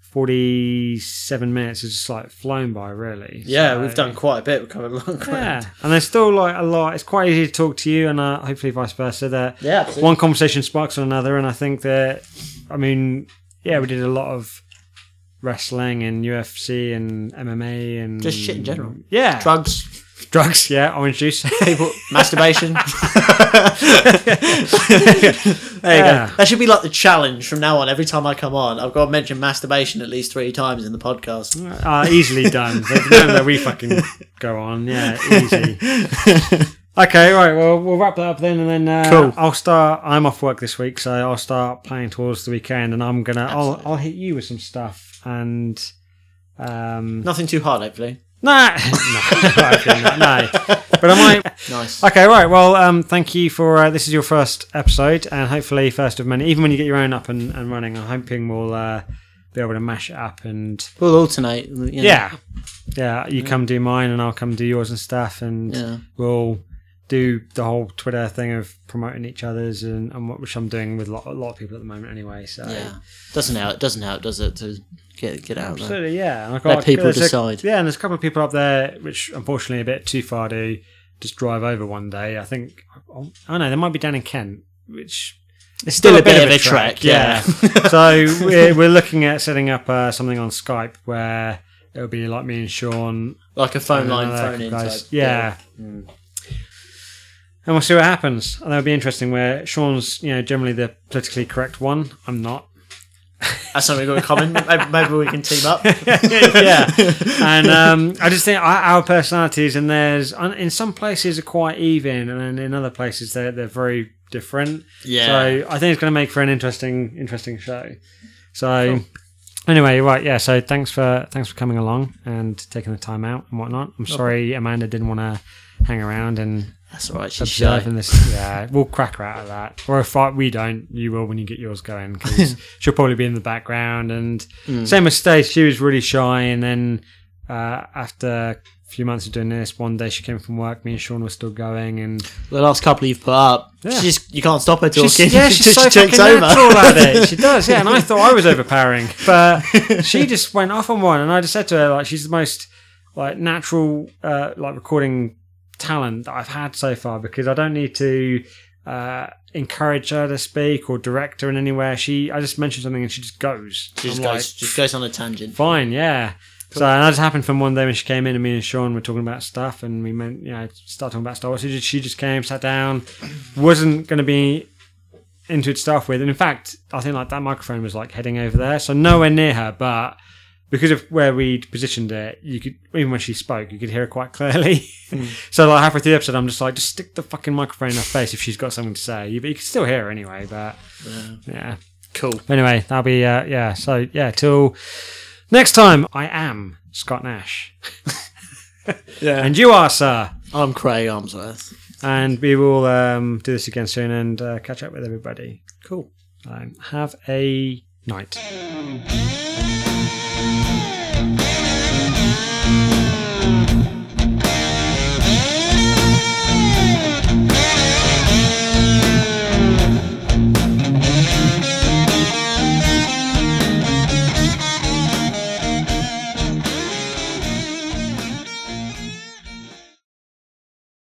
forty-seven minutes has just like flown by, really. Yeah, So- we've done quite a bit. We've covered a long Yeah, and there's still like a lot. It's quite easy to talk to you, and uh, hopefully vice versa. That Yeah, absolutely. one conversation sparks on another, and I think that, I mean, yeah, we did a lot of wrestling and UFC and MMA and Just shit in general. Yeah, Drugs, drugs. Yeah, orange juice. [LAUGHS] people, masturbation. [LAUGHS] there you Yeah. go. That should be like the challenge from now on. Every time I come on, I've got to mention masturbation at least three times in the podcast. uh, easily done. The we fucking go on, yeah, easy. [LAUGHS] Okay, right. Well, we'll wrap that up then, and then uh, Cool. I'll start. I'm off work this week, so I'll start playing towards the weekend, and I'm gonna. I'll, I'll hit you with some stuff, and um, Nothing too hard, hopefully. nah, [LAUGHS] no, hopefully not, no. But I might. [LAUGHS] Nice. Okay, right. Well, um, thank you for uh, this is your first episode, and hopefully first of many. Even when you get your own up and, and running, I'm hoping we'll uh, be able to mash it up and We'll alternate. you know. yeah, yeah. You come do mine, and I'll come do yours and stuff, and Yeah. we'll do the whole Twitter thing of promoting each other's, and, and what which I'm doing with a lot, a lot of people at the moment anyway. So Yeah. Doesn't help. It doesn't help, does it? To get get out there. absolutely, yeah. And I've Let people there's a- decide. yeah, and there's a couple of people up there, which unfortunately are a bit too far to just drive over one day. I think. Oh, oh no, they might be down in Kent, which It's still a bit of a trek. Yeah. [LAUGHS] so [LAUGHS] we're, we're looking at setting up uh, something on Skype where it'll be like me and Sean. like a phone line phone in. type Yeah. deal. And we'll see what happens. And that'll be interesting. Where Sean's, you know, generally the politically correct one. I'm not. That's something we've got in common. [LAUGHS] Maybe, maybe we can team up. [LAUGHS] yeah. And um, I just think our, our personalities, and theirs in some places are quite even, and then in other places they're they're very different. Yeah. So I think it's going to make for an interesting interesting show. So. Anyway, right, yeah. So thanks for thanks for coming along and taking the time out and whatnot. I'm sorry Amanda didn't want to hang around and That's all right. She's shy. in this. Yeah, we'll crack her out of that. Or if I, we don't, you will when you get yours going because [LAUGHS] she'll probably be in the background. And Mm. same with Stace, she was really shy, and then uh, after a few months of doing this, one day she came from work. Me and Sean were still going, and The last couple you've put up, Yeah. she just you can't stop her talking. she's, yeah, she's She [LAUGHS] so fucking over. natural at it. She [LAUGHS] does, yeah. And I thought I was overpowering, but she just went off on one, and I just said to her like, she's the most like natural uh, like recording talent that I've had so far because I don't need to uh, encourage her to speak or direct her in anywhere. She, I just mentioned something and she just goes. She just I'm goes, like, just goes on a tangent. fine, yeah. So and that just happened from one day when she came in and me and Sean were talking about stuff and we meant, you know, start talking about Star Wars. She just, she just came, sat down, wasn't going to be into it to start with. And in fact, I think like that microphone was like heading over there, so nowhere near her. But because of where we'd positioned it, you could even when she spoke, you could hear her quite clearly. [LAUGHS] so like halfway through the episode, I'm just like, just stick the fucking microphone in her face if she's got something to say. But you can still hear her anyway. But Yeah. yeah. Cool. Anyway, that'll be uh, yeah. So yeah, till next time. I am Scott Nash, [LAUGHS] Yeah. and you are, sir. I'm Craig Armsworth. And we will um, do this again soon and uh, catch up with everybody. Cool. Um, have a night. [LAUGHS] Thank you.